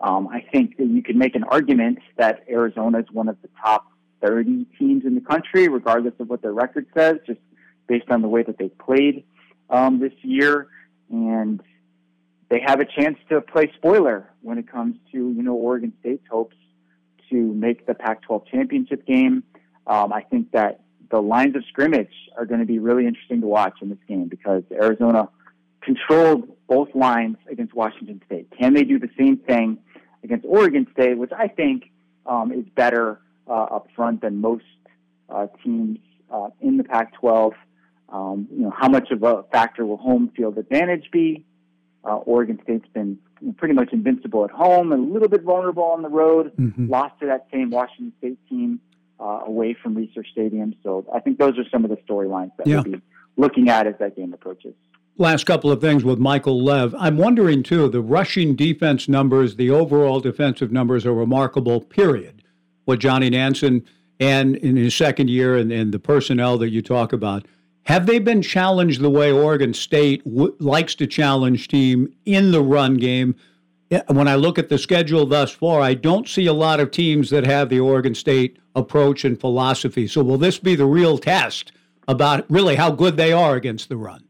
um, I think that you could make an argument that Arizona is one of the top 30 teams in the country, regardless of what their record says. Just based on the way that they played um, this year, and they have a chance to play spoiler when it comes to you know Oregon State's hopes to make the Pac-12 championship game. Um, I think that the lines of scrimmage are going to be really interesting to watch in this game because Arizona controlled both lines against Washington State. Can they do the same thing against Oregon State, which I think um, is better up front than most uh, teams uh, in the Pac-12? Um, you know, how much of a factor will home field advantage be? Uh, Oregon State's been pretty much invincible at home, a little bit vulnerable on the road. Mm-hmm. Lost to that same Washington State team uh, away from Reser Stadium. So I think those are some of the storylines that yeah. we'll be looking at as that game approaches. Last couple of things with Michael Lev. I'm wondering too. The rushing defense numbers, the overall defensive numbers are remarkable. Period. What Johnny Nansen and in his second year and, and the personnel that you talk about have they been challenged the way Oregon State w- likes to challenge team in the run game? When I look at the schedule thus far, I don't see a lot of teams that have the Oregon State approach and philosophy. So, will this be the real test about really how good they are against the run?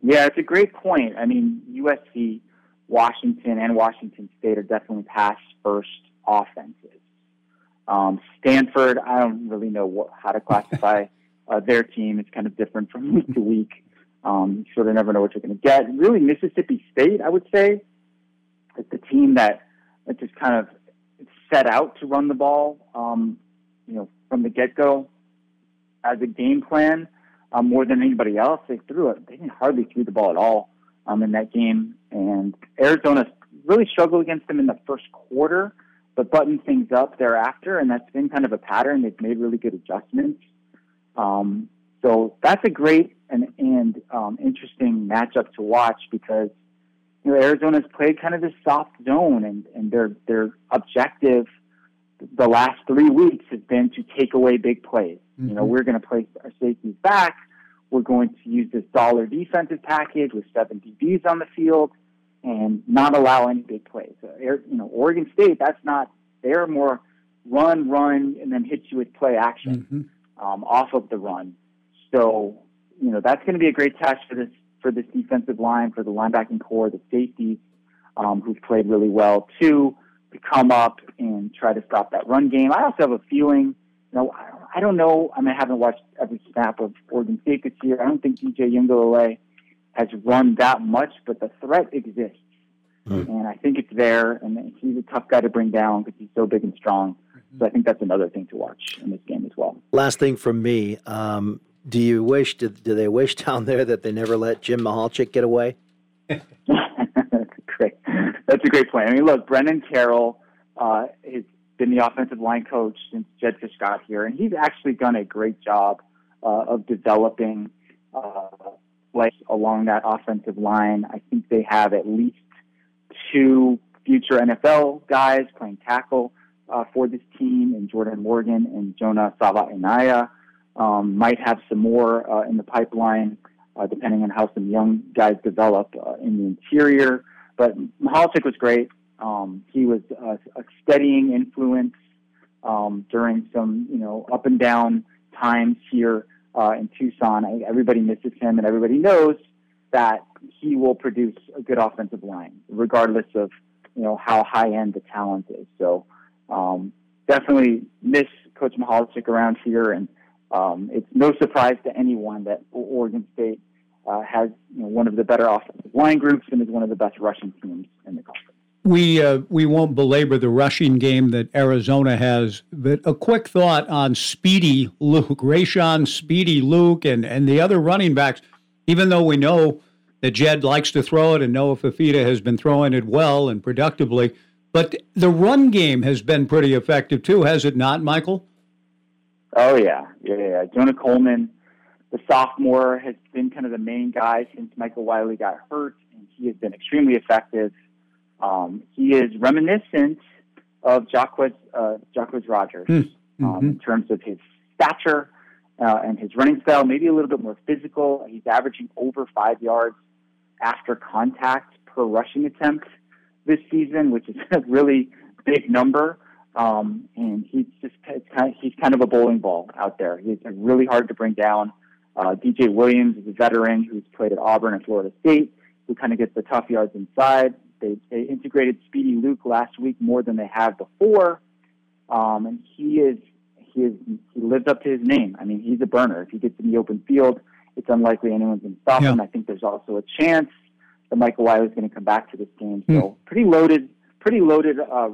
Yeah, it's a great point. I mean, USC, Washington, and Washington State are definitely pass first offenses. Um, Stanford, I don't really know what, how to classify uh, their team. It's kind of different from week to week. Um, you sort of never know what you're going to get. Really, Mississippi State, I would say, is the team that, that just kind of set out to run the ball, um, you know, from the get go as a game plan um, more than anybody else. They threw it. They didn't hardly threw the ball at all um, in that game. And Arizona really struggled against them in the first quarter, but button things up thereafter. And that's been kind of a pattern. They've made really good adjustments. Um, so that's a great and, and um, interesting matchup to watch because you know Arizona's played kind of this soft zone, and, and their their objective the last three weeks has been to take away big plays. Mm-hmm. You know, mm-hmm. we're going to place our safeties back. We're going to use this dollar defensive package with seven DBs on the field and not allow any big plays. Uh, you know, Oregon State, that's not. They're more run, run, and then hit you with play action. Mm-hmm um, off of the run. So, you know, that's going to be a great test for this for this defensive line, for the linebacking corps, the safeties um, who've played really well too, to come up and try to stop that run game. I also have a feeling, you know, I don't know. I mean, I haven't watched every snap of Oregon State this year. I don't think DJ Uiagalelei has run that much, but the threat exists. mm. and I think it's there. And he's a tough guy to bring down because he's so big and strong. So I think that's another thing to watch in this game as well. Last thing from me: um, Do you wish? Do, do they wish down there that they never let Jim Michalczik get away? that's great. That's a great point. I mean, look, Brendan Carroll uh, has been the offensive line coach since Jedd Fisch got here, and he's actually done a great job uh, of developing uh, like along that offensive line. I think they have at least two future NFL guys playing tackle uh, for this team, and Jordan Morgan and Jonah Sava Um, might have some more uh, in the pipeline, uh, depending on how some young guys develop uh, in the interior. But Michalczik was great. Um, he was a, a steadying influence um, during some, you know, up and down times here uh, in Tucson. Everybody misses him, and everybody knows that he will produce a good offensive line, regardless of you know how high end the talent is. So um, definitely miss Coach Michalczik around here, and um, it's no surprise to anyone that Oregon State uh, has you know, one of the better offensive line groups and is one of the best rushing teams. We uh, we won't belabor the rushing game that Arizona has, but a quick thought on Speedy Luke, Rayshon Speedy Luke, and and the other running backs. Even though we know that Jedd likes to throw it, and Noah Fifita has been throwing it well and productively, but the run game has been pretty effective too, has it not, Michael? Oh yeah, yeah, yeah. Jonah Coleman, the sophomore, has been kind of the main guy since Michael Wiley got hurt, and he has been extremely effective. Um, he is reminiscent of Jacques, uh, Rogers hmm. um, mm-hmm. in terms of his stature uh, and his running style, maybe a little bit more physical. He's averaging over five yards after contact per rushing attempt this season, which is a really big number. Um, and he's just kind of, he's kind of a bowling ball out there. He's really hard to bring down. Uh, DJ Williams is a veteran who's played at Auburn and Florida State, who kind of gets the tough yards inside. They, they integrated Speedy Luke last week more than they have before, um, and he is he is he lives up to his name. I mean, he's a burner. If he gets in the open field, it's unlikely anyone's going to stop yeah. him. I think there's also a chance that Michael Wiley is going to come back to this game. So mm. pretty loaded, pretty loaded uh,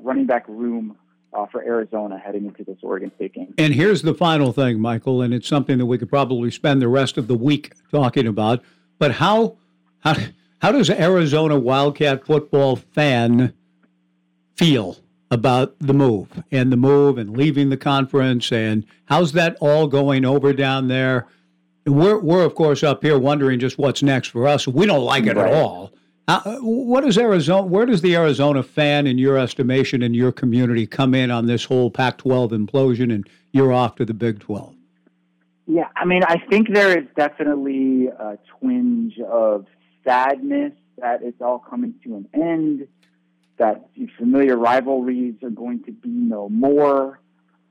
running back room uh, for Arizona heading into this Oregon State game. And here's the final thing, Michael, and it's something that we could probably spend the rest of the week talking about. But how how how does Arizona Wildcat football fan feel about the move and the move and leaving the conference and how's that all going over down there? We're we're of course up here wondering just what's next for us. We don't like it right. at all. Uh, what does Arizona? Where does the Arizona fan, in your estimation, in your community, come in on this whole Pac-12 implosion, and you're off to the Big 12? Yeah, I mean, I think there is definitely a twinge of sadness that it's all coming to an end, that familiar rivalries are going to be no more.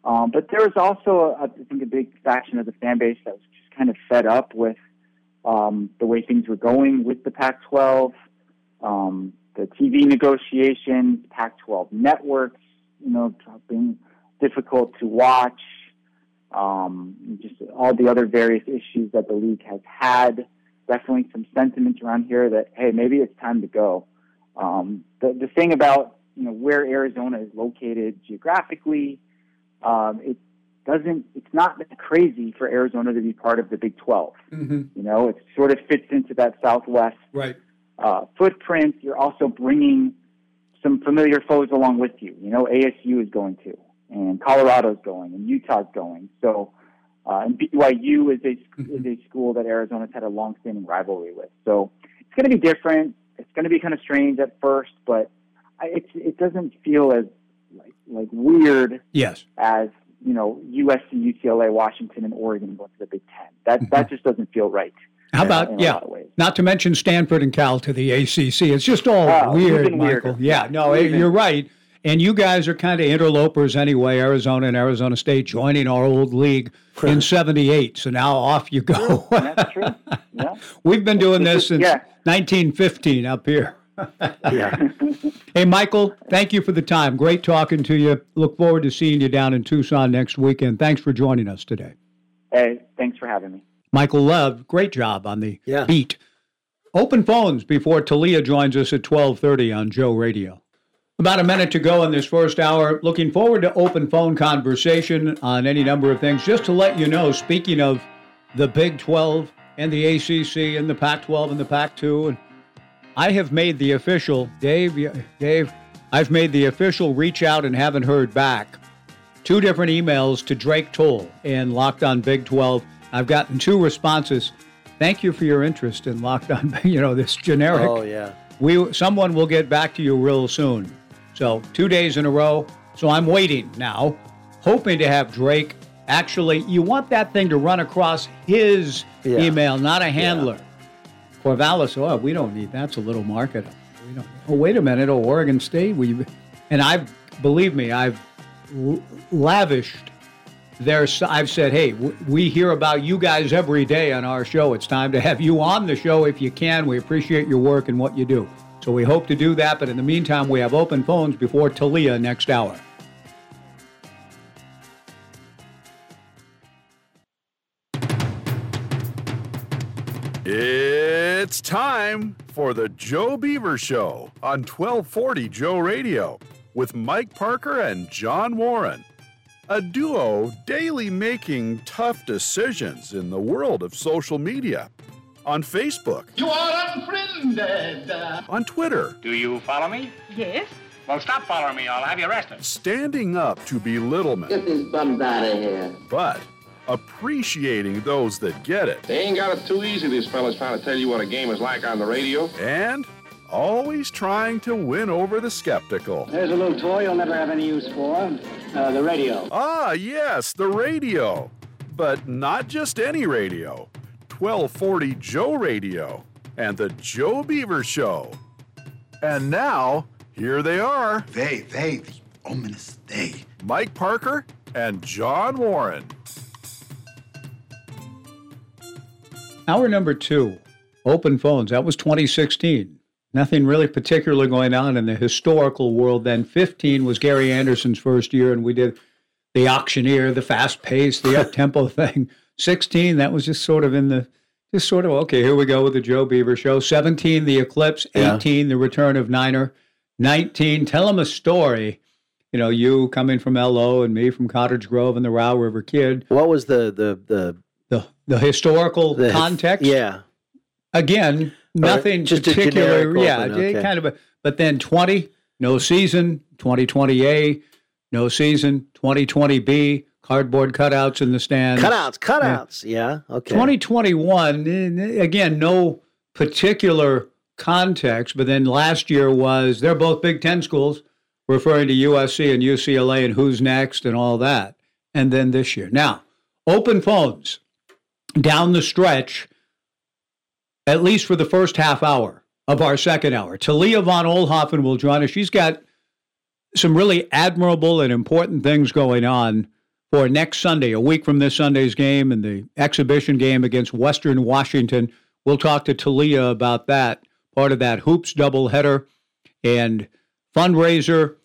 Um, but was also, I think, a big faction of the fan base that was just kind of fed up with um, the way things were going with the Pac 12, um, the TV negotiations, Pac 12 networks, you know, being difficult to watch, um, just all the other various issues that the league has had definitely some sentiment around here that hey, maybe it's time to go. Um, the the thing about you know where Arizona is located geographically, um, it doesn't it's not that crazy for Arizona to be part of the Big 12. Mm-hmm. You know, it sort of fits into that Southwest right. uh, footprint. You're also bringing some familiar foes along with you. You know, ASU is going to, and Colorado's going, and Utah's going. So uh, and BYU is a mm-hmm. is a school that Arizona's had a long-standing rivalry with. So it's going to be different. It's going to be kind of strange at first, but it it doesn't feel as like like weird. Yes. As you know, USC, UCLA, Washington, and Oregon going to the Big Ten. That mm-hmm. that just doesn't feel right. How about yeah? Not to mention Stanford and Cal to the ACC. It's just all uh, weird, Michael. Yeah, no, you're right. And you guys are kind of interlopers anyway, Arizona and Arizona State joining our old league in 78. So now off you go. That's true. Yeah. We've been doing this since yeah. 1915 up here. yeah. hey, Michael, thank you for the time. Great talking to you. Look forward to seeing you down in Tucson next weekend. Thanks for joining us today. Hey, thanks for having me. Michael Lev, great job on the yeah. beat open phones before Talia joins us at 1230 on Joe Radio. About a minute to go in this first hour. Looking forward to open phone conversation on any number of things. Just to let you know, speaking of the Big 12 and the ACC and the Pac 12 and the Pac 2, and I have made the official, Dave, Dave, I've made the official reach out and haven't heard back. Two different emails to Drake Toll and Locked on Big 12. I've gotten two responses. Thank you for your interest in Locked on, you know, this generic. Oh, yeah. We, someone will get back to you real soon. So, two days in a row. So, I'm waiting now, hoping to have Drake. Actually, you want that thing to run across his Yeah. email, not a handler. Corvallis, oh, we don't need that's a little market. Oh, wait a minute. Oh, Oregon State. We, and I've believe me, I've l- lavished. There's, I've said, hey, w- we hear about you guys every day on our show. It's time to have you on the show if you can. We appreciate your work and what you do. So we hope to do that. But in the meantime, we have open phones before Talia next hour. It's time for the Joe Beaver Show on 1240 Joe Radio with Mike Parker and John Warren. A duo daily making tough decisions in the world of social media. On Facebook, You are unfriended. on Twitter, Do you follow me? Yes? Well, stop following me. I'll have you arrested. standing up to belittlement, Get these bums out of here. but appreciating those that get it, They ain't got it too easy, these fellas trying to tell you what a game is like on the radio. and always trying to win over the skeptical. There's a little toy you'll never have any use for. Uh, the radio. Ah, yes, the radio. But not just any radio. 1240 Joe Radio and the Joe Beaver Show. And now, here they are They, they, the ominous they. Mike Parker and John Warren. Hour number two, open phones. That was 2016. Nothing really particular going on in the historical world then. 15 was Gary Anderson's first year, and we did the auctioneer, the fast pace, the up tempo thing. 16, that was just sort of in the, just sort of, okay, here we go with the Joe Beaver show. 17, the eclipse. Yeah. 18, the return of Niner. 19, tell him a story. You know, you coming from LO and me from Cottage Grove and the Row River Kid. What was the the the, The, the historical the context. Yeah. Again, nothing just particular. yeah, open, okay. kind of a. But then twenty, no season. Twenty twenty A, no season. Twenty twenty B, cardboard cutouts in the stands. Cutouts, cutouts. Yeah. Okay. Twenty twenty one. Eh, eh, again, no particular context. But then last year was they're both Big Ten schools, referring to USC and UCLA and who's next and all that. And then this year, now open phones down the stretch at least for the first half hour of our second hour. Talia von Olhoffen will join us. She's got some really admirable and important things going on for next Sunday, a week from this Sunday's game and the exhibition game against Western Washington. We'll talk to Talia about that, part of that hoops doubleheader and fundraiser.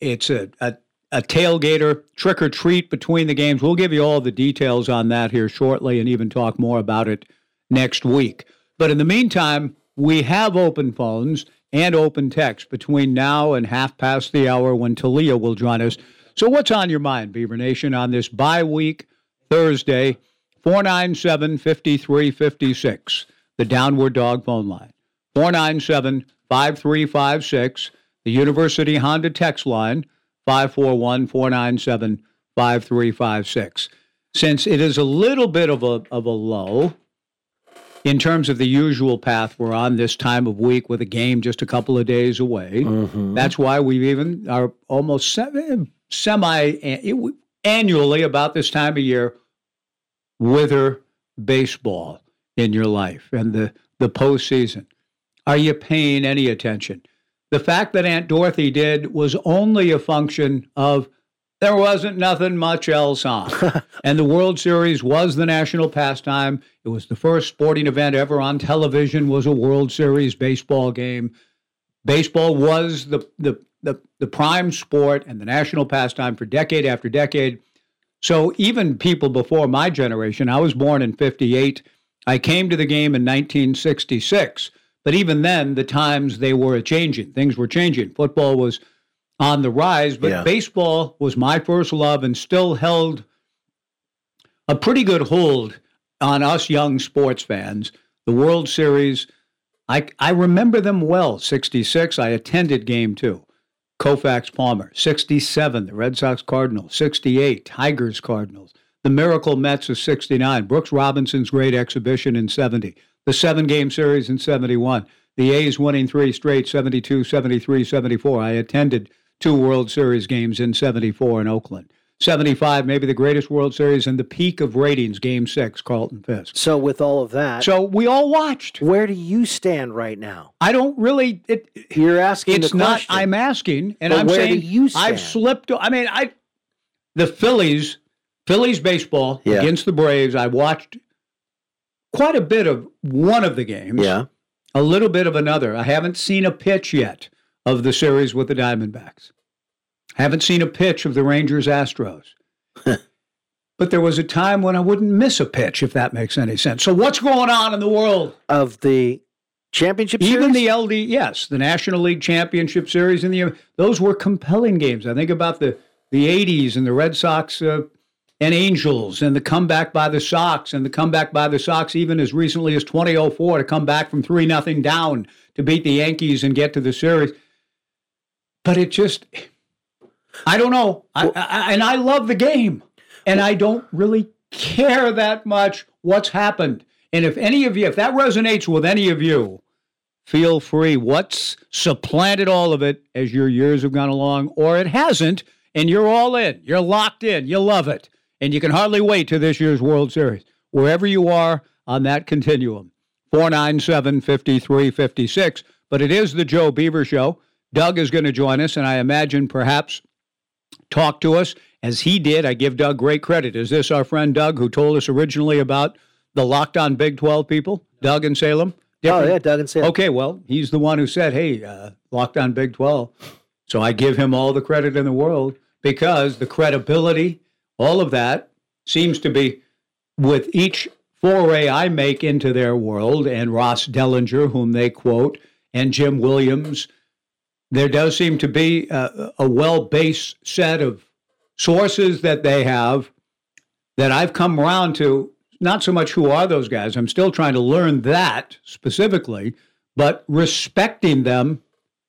It's a, a, a tailgater, trick or treat between the games. We'll give you all the details on that here shortly and even talk more about it next week. But in the meantime, we have open phones and open text between now and half past the hour when Talia will join us. So, what's on your mind, Beaver Nation, on this bye week Thursday, 497 5356, the Downward Dog phone line. 497 5356, the University Honda text line, 541 497 5356. Since it is a little bit of a, of a low, in terms of the usual path we're on this time of week with a game just a couple of days away. Mm-hmm. That's why we've even are almost se- semi eh, annually about this time of year wither baseball in your life and the the postseason. Are you paying any attention? The fact that Aunt Dorothy did was only a function of there wasn't nothing much else on. and the World Series was the national pastime. It was the first sporting event ever on television was a World Series baseball game. Baseball was the the the, the prime sport and the national pastime for decade after decade. So even people before my generation, I was born in 58. I came to the game in 1966. But even then, the times they were changing. Things were changing. Football was on the rise, but Yeah. baseball was my first love and still held a pretty good hold on us young sports fans. The World Series, I, I remember them well. 66, I attended game two. Koufax Palmer. 67, the Red Sox Cardinals. 68, Tigers Cardinals. The Miracle Mets of 69. Brooks Robinson's great exhibition in 70. The seven game series in 71. The A's winning three straight 72, 73, 74. I attended two World Series games in 74 in Oakland. 75, maybe the greatest World Series and the peak of ratings, game six, Carlton Fisk. So with all of that, So we all watched. where do you stand right now? I don't really. It, You're asking it's the not. question. I'm asking, and But I'm where do saying you I've slipped. I mean, I the Phillies, Phillies baseball Yeah. against the Braves. I watched quite a bit of one of the games. yeah. a little bit of another. I haven't seen a pitch yet of the series with the Diamondbacks. Haven't seen a pitch of the Rangers Astros. but there was a time when I wouldn't miss a pitch, if that makes any sense. So what's going on in the world? Of the championship Even the LD, yes, the National League Championship Series and the those were compelling games. I think about the the '80s and the Red Sox uh, and Angels and the comeback by the Sox and the comeback by the Sox even as recently as 2004 to come back from three nothing down to beat the Yankees and get to the series. But it just, I don't know, I, I, and I love the game, and I don't really care that much what's happened. And if any of you, if that resonates with any of you, feel free. What's supplanted all of it as your years have gone along, or it hasn't, and you're all in, you're locked in, you love it, and you can hardly wait to this year's World Series. Wherever you are on that continuum, 497 5356. But it is the Joe Beaver Show. Doug is going to join us, and I imagine perhaps talk to us as he did. I give Doug great credit. Is this our friend Doug who told us originally about the locked on Big 12 people? Doug in Salem? Oh yeah, Doug and Sam. Okay, well, he's the one who said, "Hey, uh, locked on Big 12." So I give him all the credit in the world because the credibility, all of that, seems to be with each foray I make into their world, and Ross Dellinger, whom they quote, and Jim Williams. There does seem to be a, a well-based set of sources that they have that I've come around to not so much who are those guys. I'm still trying to learn that specifically, but respecting them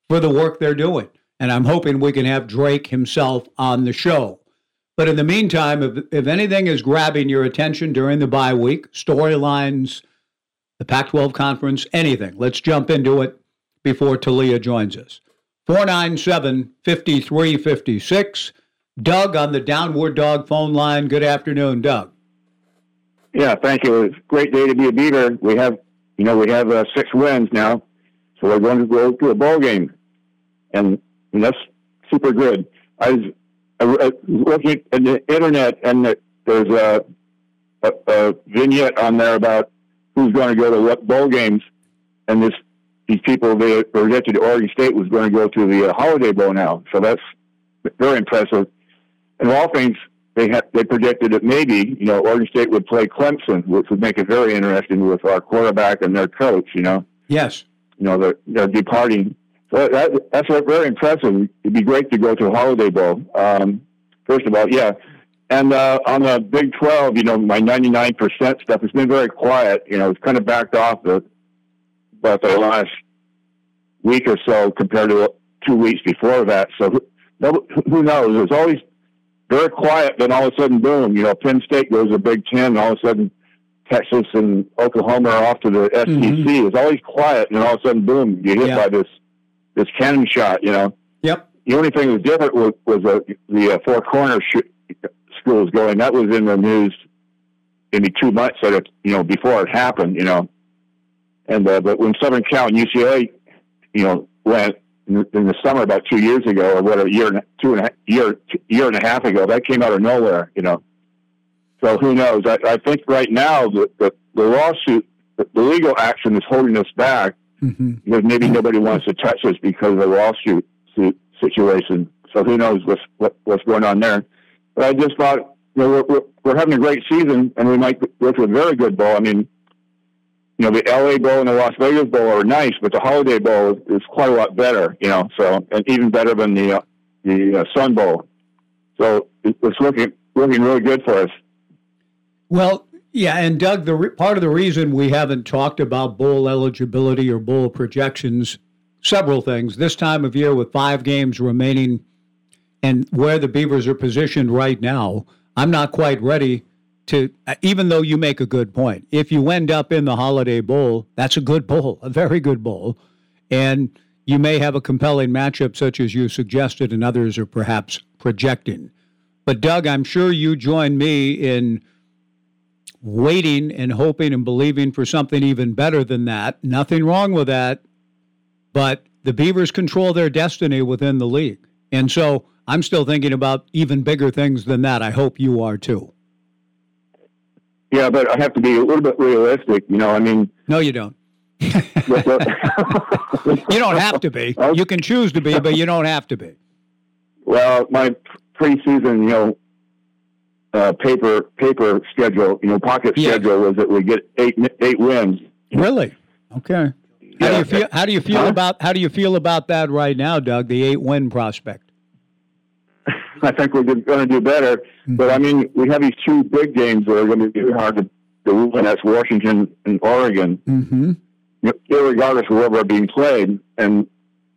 for the work they're doing. And I'm hoping we can have Drake himself on the show. But in the meantime, if, if anything is grabbing your attention during the bye week, storylines, the Pac 12 conference, anything, let's jump into it before Talia joins us. 497 5356. Doug on the Downward Dog phone line. Good afternoon, Doug. Yeah, thank you. It's a great day to be a Beaver. We have, you know, we have uh, six wins now, so we're going to go to a bowl game, and, and that's super good. I was, looking at the internet, and the, there's a, a, a vignette on there about who's going to go to what bowl games, and this these people they projected to Oregon State was going to go to the uh, Holiday Bowl now, so that's very impressive. And of all things, they had they predicted that maybe you know Oregon State would play Clemson, which would make it very interesting with our quarterback and their coach. You know, Yes. you know they're, they're departing. So that, that's very impressive. It'd be great to go to a Holiday Bowl. Um, first of all, yeah. And uh, on the Big 12, you know, my 99% stuff has been very quiet. You know, it's kind of backed off the, about the last week or so compared to two weeks before that. So who, who knows? It's always very quiet, then all of a sudden, boom, you know, Penn State goes to Big Ten, and all of a sudden Texas and Oklahoma are off to the SEC. Mhm. It's always quiet, and all of a sudden, boom, you hit Yeah. by this this cannon shot, you know. Yep. The only thing that was different was, was uh, the uh, Four Corners sh- schools going. That was in the news maybe two months that it, you know before it happened, you know. And uh, but when Southern Cal and UCLA, you know, went in the, in the summer about two years ago or what a year and two and a half, year year and a half ago, that came out of nowhere, you know. So who knows? I, I think right now the the, the lawsuit, the, the legal action is holding us back hmm because maybe nobody wants to touch us because of the lawsuit suit situation. So who knows what's what, what's going on there? But I just thought, you know, we're, we're, we're having a great season, and we might go to a very good bowl. I mean, you know, the LA Bowl and the Las Vegas Bowl are nice, but the Holiday Bowl is, quite a lot better, you know, so, and even better than the, uh, the uh, Sun Bowl. So it's looking, looking really good for us. Well, yeah, and Doug, the re- part of the reason we haven't talked about bowl eligibility or bowl projections, several things. This time of year, with five games remaining, and where the Beavers are positioned right now, I'm not quite ready to. Uh, even though you make a good point, if you end up in the Holiday Bowl, that's a good bowl, a very good bowl, and you may have a compelling matchup such as you suggested, and others are perhaps projecting. But Doug, I'm sure you join me in waiting and hoping and believing for something even better than that. Nothing wrong with that. But the Beavers control their destiny within the league. And so I'm still thinking about even bigger things than that. I hope you are too. Yeah, but I have to be a little bit realistic. You know, I mean. No, you don't. you don't have to be. You can choose to be, but you don't have to be. Well, my preseason, you know, uh, paper paper schedule, you know, pocket yeah. schedule was that we get eight eight wins. Really? Okay. How yeah. do you feel? How do you feel huh? about how do you feel about that right now, Doug? The eight win prospect. I think we're going to do better, mm-hmm. but I mean, we have these two big games that are going to be hard to, to win. That's Washington and Oregon. Mm-hmm. Regardless of where we're being played, and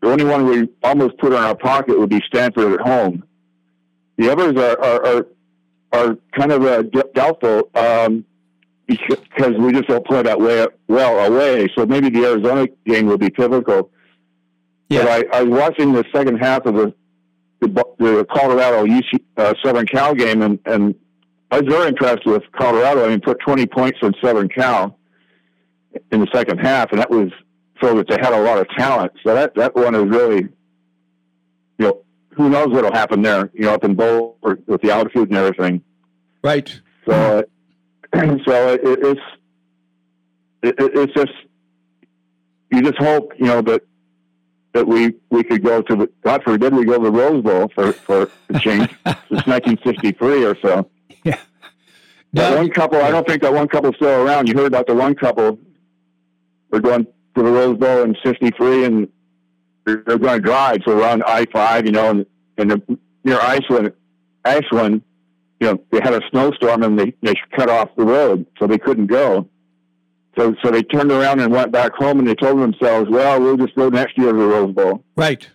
the only one we almost put in our pocket would be Stanford at home. The others are, are, are are kind of uh, doubtful um, because we just don't play that way well away. So maybe the Arizona game will be typical. Yeah. But I, I was watching the second half of the the, the Colorado UC, uh, Southern Cal game, and, and I was very impressed with Colorado. I mean, put 20 points on Southern Cal in the second half, and that was so that they had a lot of talent. So that that one is really, you know, who knows what'll happen there, you know, up in Boulder with the altitude and everything. Right. So, so it, it's it, it's just you just hope you know that that we we could go to the God forbid we go to the Rose Bowl for for a change since 1963 or so. Yeah. That one couple, I don't think that one couple's still around. You heard about the one couple. They're going to the Rose Bowl in '63, and they're going to drive. So we're on I five, you know, and and the, near Iceland, Ashland, you know, they had a snowstorm and they they cut off the road, so they couldn't go. So so they turned around and went back home, and they told themselves, "Well, we'll just go next year to the Rose Bowl." Right.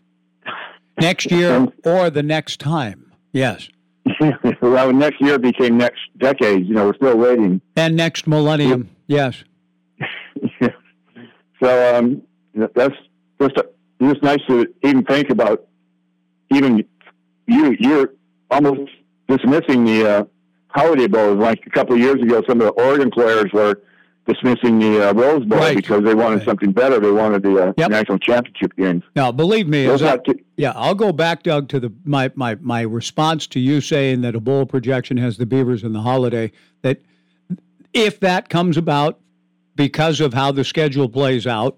Next year or the next time. Yes. well, next year became next decade. You know, we're still waiting. And next millennium. Yes. so um, that's just just nice to even think about. Even you, you're almost dismissing the uh, Holiday Bowl. Like a couple of years ago, some of the Oregon players were dismissing the uh, Rose Bowl right. because they wanted right. something better. They wanted the uh, yep. national championship games. Now, believe me, I, yeah, I'll go back, Doug, to the my, my my response to you saying that a bowl projection has the Beavers in the Holiday. That if that comes about because of how the schedule plays out,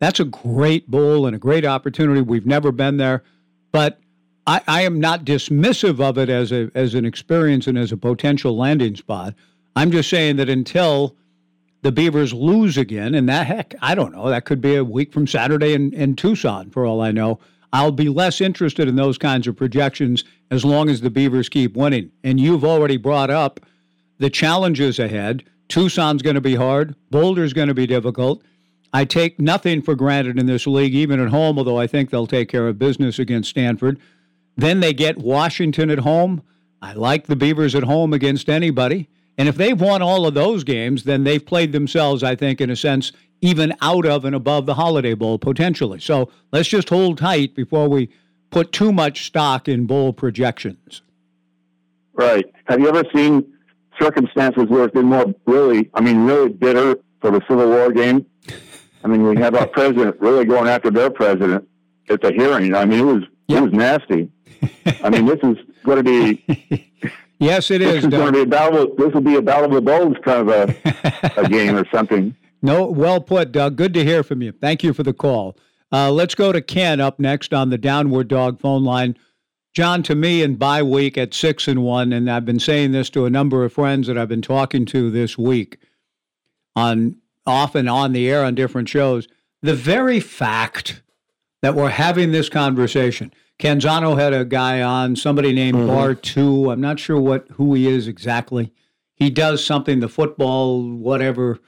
that's a great bowl and a great opportunity. We've never been there, but I, I am not dismissive of it as a as an experience and as a potential landing spot. I'm just saying that until the Beavers lose again, and that heck, I don't know, that could be a week from Saturday in, in Tucson for all I know. I'll be less interested in those kinds of projections as long as the Beavers keep winning. And you've already brought up the challenges ahead. Tucson's going to be hard. Boulder's going to be difficult. I take nothing for granted in this league, even at home, although I think they'll take care of business against Stanford. Then they get Washington at home. I like the Beavers at home against anybody. And if they've won all of those games, then they've played themselves, I think, in a sense, even out of and above the Holiday Bowl potentially. So let's just hold tight before we put too much stock in bowl projections. Right. Have you ever seen circumstances where it's been more really, I mean, really bitter for the Civil War game? I mean, we have our president really going after their president at the hearing. I mean, it was yep. it was nasty. I mean, this is going to be. yes, it this is. is going to be a battle. This will be a battle of the bulls kind of a, a game or something. No, well put, Doug. Good to hear from you. Thank you for the call. Uh, let's go to Ken up next on the Downward Dog phone line. John, to me, in bye week at six and one, and I've been saying this to a number of friends that I've been talking to this week on often on the air on different shows. The very fact that we're having this conversation. Canzano had a guy on, somebody named Mm-hmm. Bar Two. I'm not sure what who he is exactly. He does something, the football, whatever.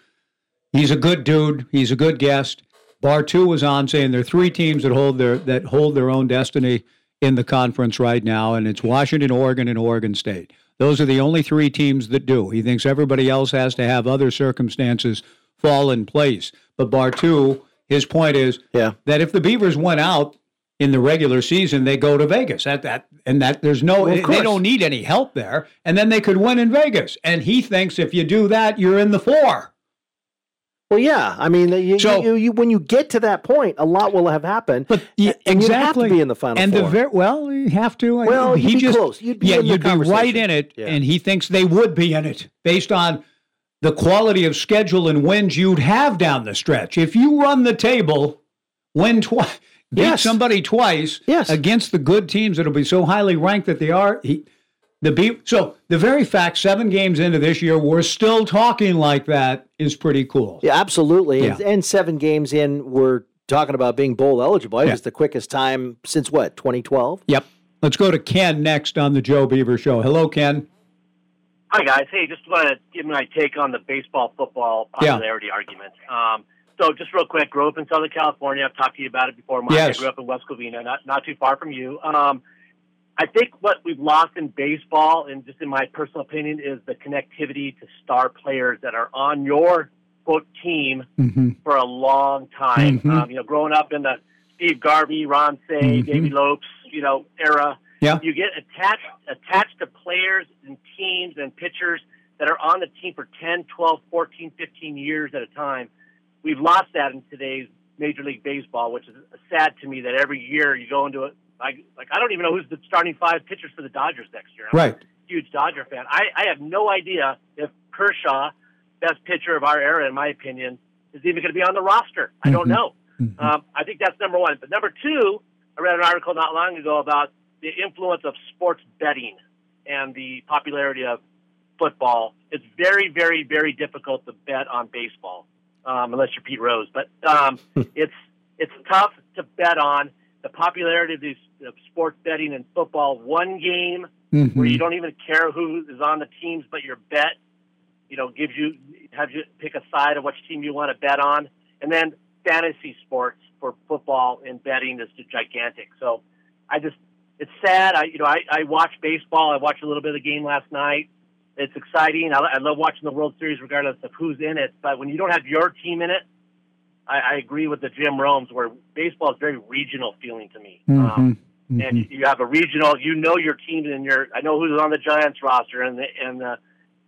He's a good dude. He's a good guest. Bar Two was on saying there are three teams that hold their that hold their own destiny in the conference right now, and it's Washington, Oregon, and Oregon State. Those are the only three teams that do. He thinks everybody else has to have other circumstances fall in place. But Bar Two, his point is Yeah. that if the Beavers went out in the regular season, they go to Vegas. That that and that there's no Well, they don't need any help there, and then they could win in Vegas. And he thinks if you do that, you're in the four. Well, yeah. I mean, you, So- you, you, when you get to that point, a lot will have happened. But and exactly, you have to be in the final and four. the very well, you have to. Well, he you'd be just close. You'd be yeah, you'd be right in it, Yeah. and he thinks they would be in it based on the quality of schedule and wins you'd have down the stretch. If you run the table, win twice, beat Yes. somebody twice Yes. against the good teams that'll be so highly ranked that they are. He, the be so the very fact seven games into this year we're still talking like that is pretty cool. yeah, absolutely. And, Yeah. and seven games in, we're talking about being bowl eligible. It Yeah. was the quickest time since what, 2012? Yep. Let's go to Ken next on the Joe Beaver Show. Hello, Ken. Hi guys. Hey, just want to give my take on the baseball football Yeah. popularity argument. Um, so just real quick, grew up in Southern California. I've talked to you about it before. Mike. Yes. I grew up in West Covina, not not too far from you. Um, I think what we've lost in baseball, and just in my personal opinion, is the connectivity to star players that are on your quote team Mm-hmm. for a long time. Mhm. Um, you know, growing up in the Steve Garvey, Ron Cey, Mhm. Davey Lopes, you know, era. Yeah. You get attached attached to players and teams and pitchers that are on the team for 10, 12, 14, 15 years at a time. We've lost that in today's Major League Baseball, which is sad to me that every year you go into it like like I don't even know who's the starting five pitchers for the Dodgers next year. I'm Right. a huge Dodger fan. I, I have no idea if Kershaw, best pitcher of our era, in my opinion, is even going to be on the roster. I don't Mhm. know. Um, I think that's number one. But number two, I read an article not long ago about the influence of sports betting and the popularity of football. It's very, very, very difficult to bet on baseball um, unless you're Pete Rose. But um, it's it's tough to bet on the popularity of these of sports betting and football. One game Mm-hmm. where you don't even care who is on the teams, but your bet, you know, gives you have you pick a side of which team you want to bet on, and then fantasy sports for football and betting is just gigantic. So, I just it's sad. I you know I, I watch baseball. I watched a little bit of the game last night. It's exciting. I, I love watching the World Series regardless of who's in it. But when you don't have your team in it, I, I agree with the Jim Romes where baseball is very regional feeling to me. Um, Mm-hmm. and you- you have a regional. You know your team and your. I know who's on the Giants roster and the and the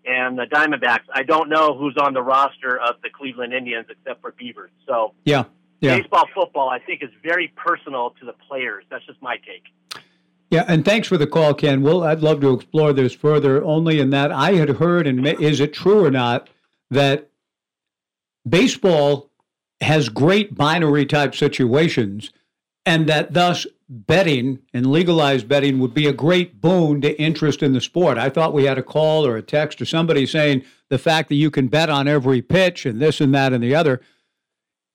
and the Diamondbacks. I don't know who's on the roster of the Cleveland Indians except for Beavers. So Yeah. Yeah. baseball, football, I think is very personal to the players. That's just my take. Yeah, and thanks for the call, Ken. Well, I'd love to explore this further. Only in that I had heard, and is it true or not, that baseball has great binary type situations, and that thus betting and legalized betting would be a great boon to interest in the sport. I thought we had a call or a text or somebody saying the fact that you can bet on every pitch and this and that and the other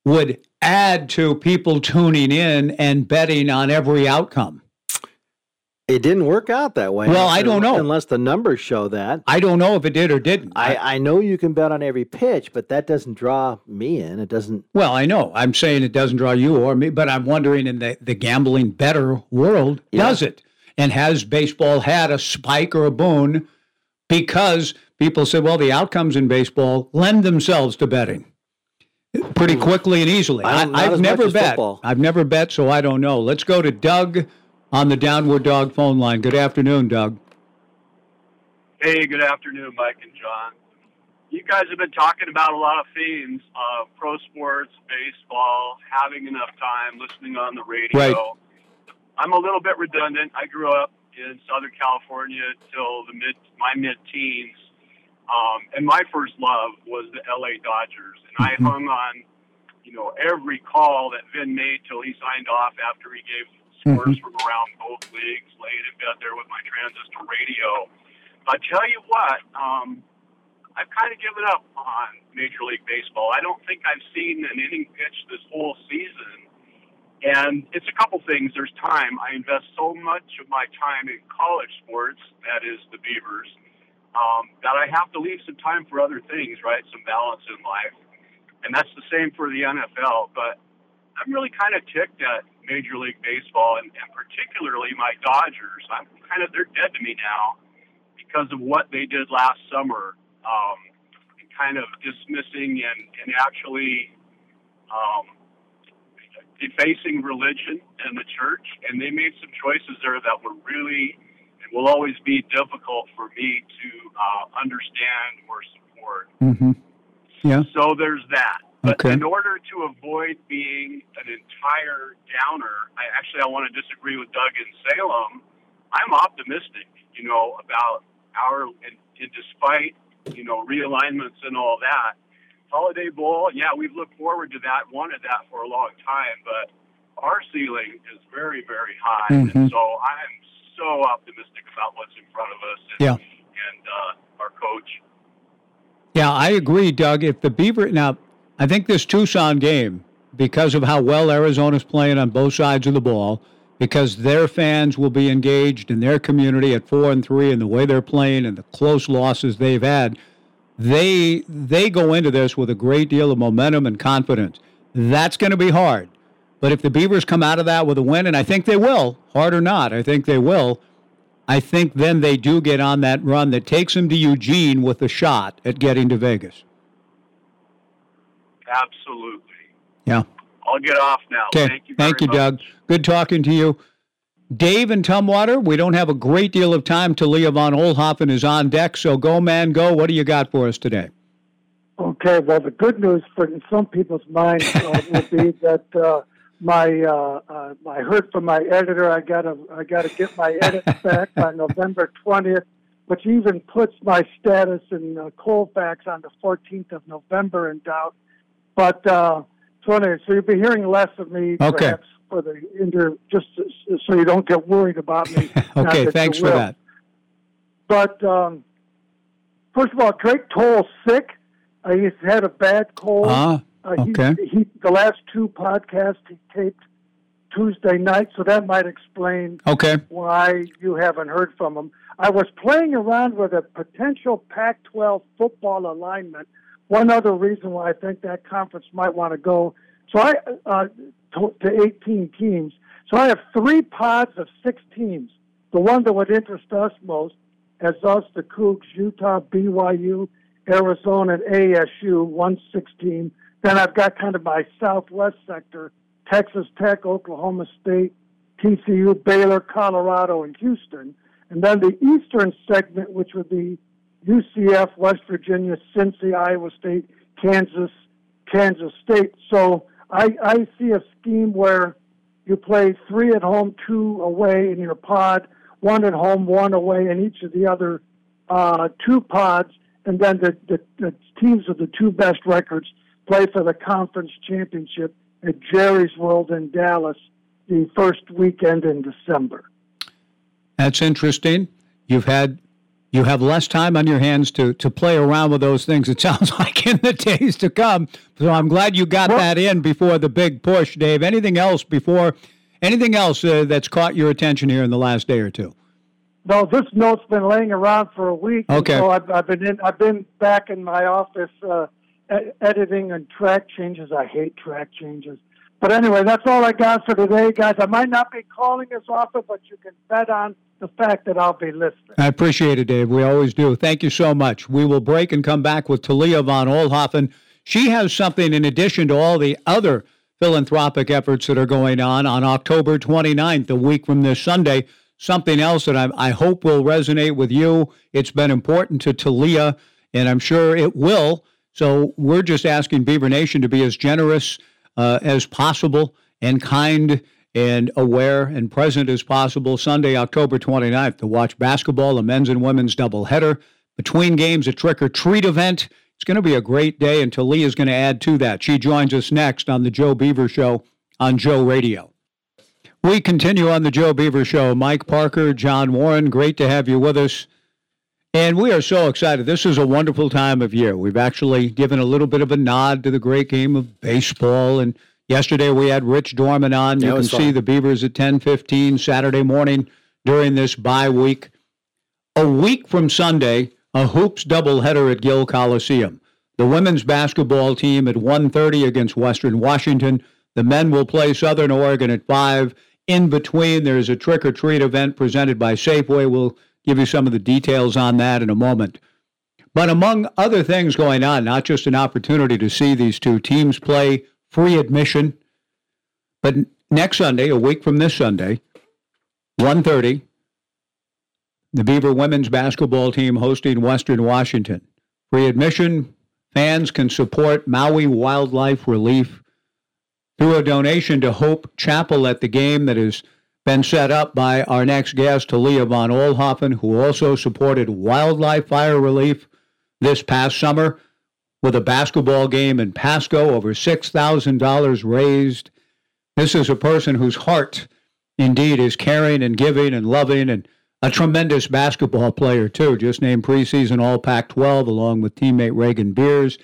would add to people tuning in and betting on every outcome. It didn't work out that way. Well, I don't know. Unless the numbers show that. I don't know if it did or didn't. I, I know you can bet on every pitch, but that doesn't draw me in. It doesn't. well, I know. I'm saying it doesn't draw you or me, but I'm wondering in the, the gambling better world, does it? And has baseball had a spike or a boon because people said, well, the outcomes in baseball lend themselves to betting pretty hmm. quickly and easily. I I, don't- not I've never bet. football. I've never bet, so I don't know. Let's go to Doug on the Downward Dog phone line. Good afternoon, Doug. Hey, good afternoon, Mike and John. You guys have been talking about a lot of themes uh, pro sports, baseball, having enough time, listening on the radio. Right. I'm a little bit redundant. I grew up in Southern California till the mid my mid teens, um, and my first love was the LA Dodgers, and I Mhm. hung on, you know, every call that Vin made till he signed off after he gave scores from around both leagues, laid in bed there with my transistor radio. I tell you what, um, I've kind of given up on Major League Baseball. I don't think I've seen an inning pitch this whole season. And it's a couple things. There's time. I invest so much of my time in college sports, that is the Beavers, um, that I have to leave some time for other things, right? Some balance in life. And that's the same for the NFL. But I'm really kind of ticked at Major League Baseball and, and particularly my Dodgers. I'm kind of, they're dead to me now because of what they did last summer um, kind of dismissing and, and actually um, defacing religion and the church. And they made some choices there that were really and will always be difficult for me to uh, understand or support. Mm-hmm. Yeah. So there's that. But Okay. in order to avoid being an entire downer, I actually I want to disagree with Doug in Salem. I'm optimistic, you know, about our and, and despite you know realignments and all that. Holiday Bowl, yeah, we've looked forward to that, wanted that for a long time, but our ceiling is very, very high, Mhm. and so I'm so optimistic about what's in front of us and, Yeah. and uh, our coach. Yeah, I agree, Doug. If the Beaver now, I think this Tucson game, because of how well Arizona's playing on both sides of the ball, because their fans will be engaged in their community at four and three, and the way they're playing and the close losses they've had, they they go into this with a great deal of momentum and confidence. That's going to be hard. But if the Beavers come out of that with a win, and I think they will, hard or not, I think they will. I think then they do get on that run that takes them to Eugene with a shot at getting to Vegas. Absolutely. Yeah. I'll get off now. Okay. Thank you. Thank you, much. Doug. Good talking to you. Dave and Tumwater, we don't have a great deal of time till Leah von Oelhoffen is on deck, so go, man, go. What do you got for us today? Okay, well, the good news for in some people's minds uh, will be that uh, my uh, uh, I heard from my editor I got to I got to get my edits back by November twentieth, which even puts my status in uh, Colfax on the fourteenth of November in doubt. But uh, so anyway, so you'll be hearing less of me Okay. perhaps for the inter just so you don't get worried about me. Okay, that thanks for will. that. But um, first of all, Drake Toll's sick. Uh, he's had a bad cold. Ah, Uh, he- okay. He, the last two podcasts he taped Tuesday night, so that might explain Okay. why you haven't heard from him. I was playing around with a potential Pac-12 football alignment. One other reason why I think that conference might want to go. So I uh, to, to 18 teams. So I have three pods of six teams. The one that would interest us most as us, the Cougs, Utah, BYU, Arizona, and ASU, 116. Then I've got kind of my southwest sector, Texas Tech, Oklahoma State, TCU, Baylor, Colorado, and Houston. And then the eastern segment, which would be UCF, West Virginia, Cincy, Iowa State, Kansas, Kansas State. So I, I see a scheme where you play three at home, two away in your pod, one at home, one away in each of the other uh, two pods, and then the, the, the teams with the two best records play for the conference championship at Jerry's World in Dallas the first weekend in December. That's interesting. You've had you have less time on your hands to to play around with those things. It sounds like in the days to come. So I'm glad you got that in before the big push, Dave. Anything else before? Anything else uh, that's caught your attention here in the last day or two? No, this note's been laying around for a week. Okay. So I've, I've been in. I've been back in my office uh, editing and track changes. I hate track changes. But anyway, that's all I got for today, guys. I might not be calling as often, but you can bet on the fact that I'll be listening. I appreciate it, Dave. We always do. Thank you so much. We will break and come back with Talia von Oelhoffen. She has something in addition to all the other philanthropic efforts that are going on on October 29th, a week from this Sunday. Something else that I, I hope will resonate with you. It's been important to Talia, and I'm sure it will. So we're just asking Beaver Nation to be as generous uh, as possible and kind and aware and present as possible Sunday, October 29th, to watch basketball, the men's and women's doubleheader. Between games, a trick or treat event. It's going to be a great day, and Talia is going to add to that. She joins us next on The Joe Beaver Show on Joe Radio. We continue on The Joe Beaver Show. Mike Parker, John Warren, great to have you with us. And we are so excited. This is a wonderful time of year. We've actually given a little bit of a nod to the great game of baseball. And yesterday we had Rich Dorman on. You can see the Beavers at 10:15 Saturday morning during this bye week. A week from Sunday, a hoops doubleheader at Gill Coliseum. The women's basketball team at 1:30 against Western Washington. The men will play Southern Oregon at 5. In between, there's a trick or treat event presented by Safeway. We'll give you some of the details on that in a moment. But among other things going on, not just an opportunity to see these two teams play, free admission, but next Sunday, a week from this Sunday, 1:30, the Beaver women's basketball team hosting Western Washington. Free admission, fans can support Maui Wildfire Relief through a donation to Hope Chapel at the game that has been set up by our next guest, Talia von Oelhoffen, who also supported wildlife fire relief this past summer with a basketball game in Pasco, over $6,000 raised. This is a person whose heart indeed is caring and giving and loving and a tremendous basketball player, too, just named preseason All Pac 12 along with teammate Raegan Beers.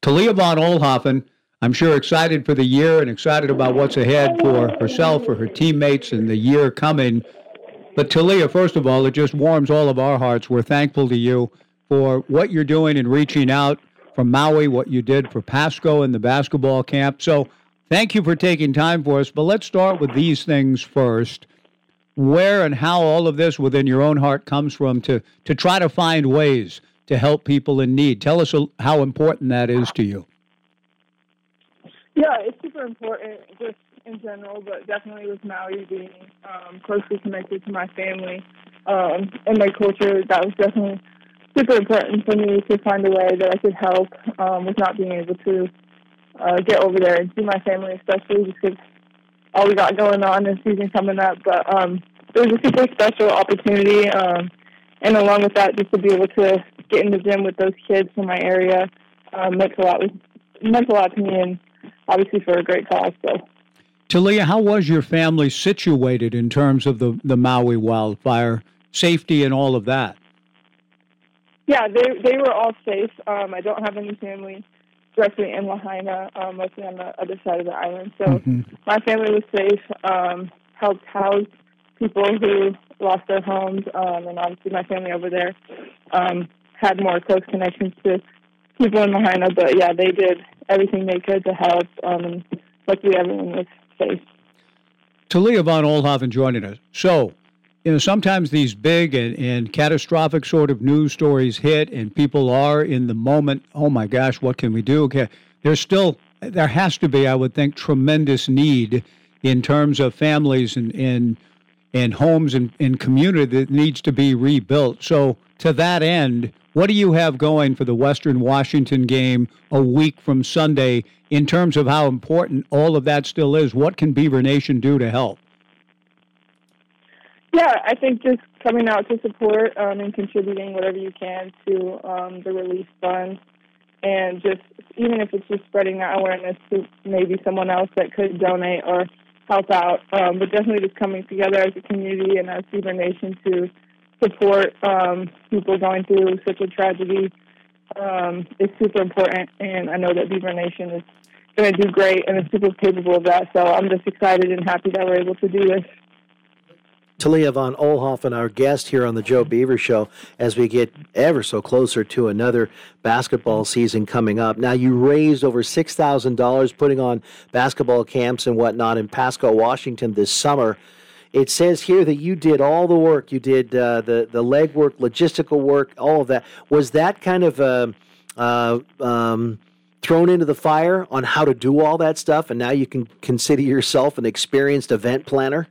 Talia von Oelhoffen, I'm sure excited for the year and excited about what's ahead for herself, for her teammates, and the year coming. But Talia, first of all, it just warms all of our hearts. We're thankful to you for what you're doing and reaching out from Maui, what you did for Pasco and the basketball camp. So thank you for taking time for us. But let's start with these things first. Where and how all of this within your own heart comes from to, to try to find ways to help people in need. Tell us how important that is to you. Yeah, it's super important just in general, but definitely with Maui being um, closely connected to my family um, and my culture, that was definitely super important for me to find a way that I could help um, with not being able to uh, get over there and see my family, especially just because all we got going on and season coming up. But um, it was a super special opportunity, um, and along with that, just to be able to get in the gym with those kids from my area um, meant a lot. Meant a lot to me, and obviously for a great cause. So. Talia, how was your family situated in terms of the, the Maui wildfire safety and all of that? Yeah, they they were all safe. Um, I don't have any family directly in Lahaina, um, mostly on the other side of the island. So mm-hmm. my family was safe. Um, helped house people who lost their homes, um, and obviously my family over there um, had more close connections to people in Lahaina. But yeah, they did everything they could to help. Um, and luckily, everyone was safe. Talia von Oelhoffen joining us. So, you know, sometimes these big and, and catastrophic sort of news stories hit, and people are in the moment. Oh my gosh, what can we do? Okay, there's still there has to be, I would think, tremendous need in terms of families and and, and homes and, and community that needs to be rebuilt. So, to that end, what do you have going for the Western Washington game a week from Sunday in terms of how important all of that still is? What can Beaver Nation do to help? Yeah, I think just coming out to support um, and contributing whatever you can to um, the relief fund, and just even if it's just spreading that awareness to maybe someone else that could donate or help out, um, but definitely just coming together as a community and as Beaver Nation to support um, people going through such a tragedy um, is super important, and I know that Beaver Nation is going to do great and is super capable of that. So I'm just excited and happy that we're able to do this. Talia von Oelhoffen, our guest here on the Joe Beaver Show, as we get ever so closer to another basketball season coming up. Now, you raised over $6,000 putting on basketball camps and whatnot in Pasco, Washington this summer. It says here that you did all the work. You did uh, the the leg work, logistical work, all of that. Was that kind of uh, uh, um, thrown into the fire on how to do all that stuff, and now you can consider yourself an experienced event planner?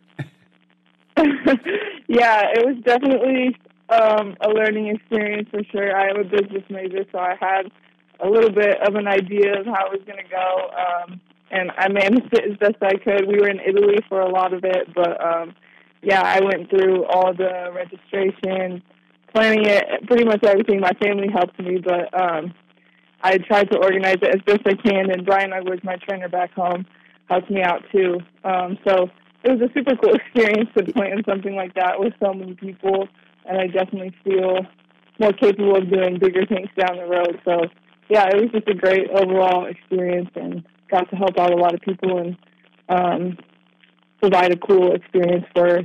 yeah, it was definitely um, a learning experience for sure. I am a business major, so I had a little bit of an idea of how it was going to go. Um, and I managed it as best I could. We were in Italy for a lot of it, but um, yeah, I went through all the registration, planning it, pretty much everything. My family helped me, but um, I tried to organize it as best I can. And Brian Edwards, my trainer back home, helped me out too. Um, so it was a super cool experience to plan something like that with so many people, and I definitely feel more capable of doing bigger things down the road. So yeah, it was just a great overall experience and got to help out a lot of people and um, provide a cool experience for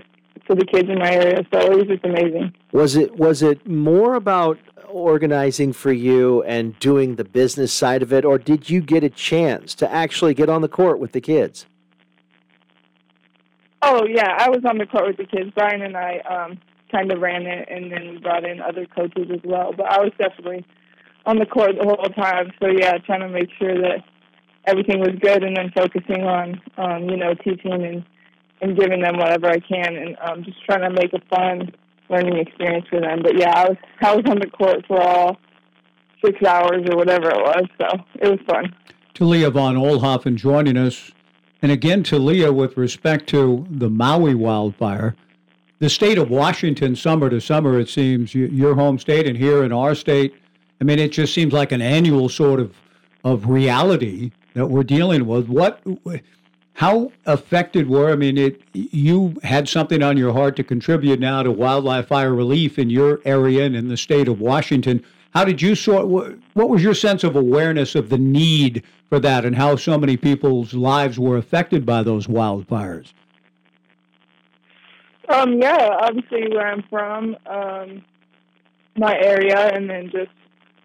for the kids in my area. So it was just amazing. Was it was it more about organizing for you and doing the business side of it, or did you get a chance to actually get on the court with the kids? Oh yeah, I was on the court with the kids. Brian and I um, kind of ran it, and then we brought in other coaches as well. But I was definitely on the court the whole time. So yeah, trying to make sure that everything was good, and then focusing on um, you know teaching and and giving them whatever I can, and um, just trying to make a fun learning experience for them. But yeah, I was I was on the court for all six hours or whatever it was, so it was fun. Talia von Oelhoffen joining us, and again, to Leah, with respect to the Maui wildfire, the state of Washington, summer to summer, it seems your home state, and here in our state, I mean, it just seems like an annual sort of of reality that we're dealing with. What how affected were? I mean, it you had something on your heart to contribute now to wildlife fire relief in your area and in the state of Washington. How did you sort? What was your sense of awareness of the need for that, and how so many people's lives were affected by those wildfires? Um, yeah, obviously where I'm from, um, my area, and then just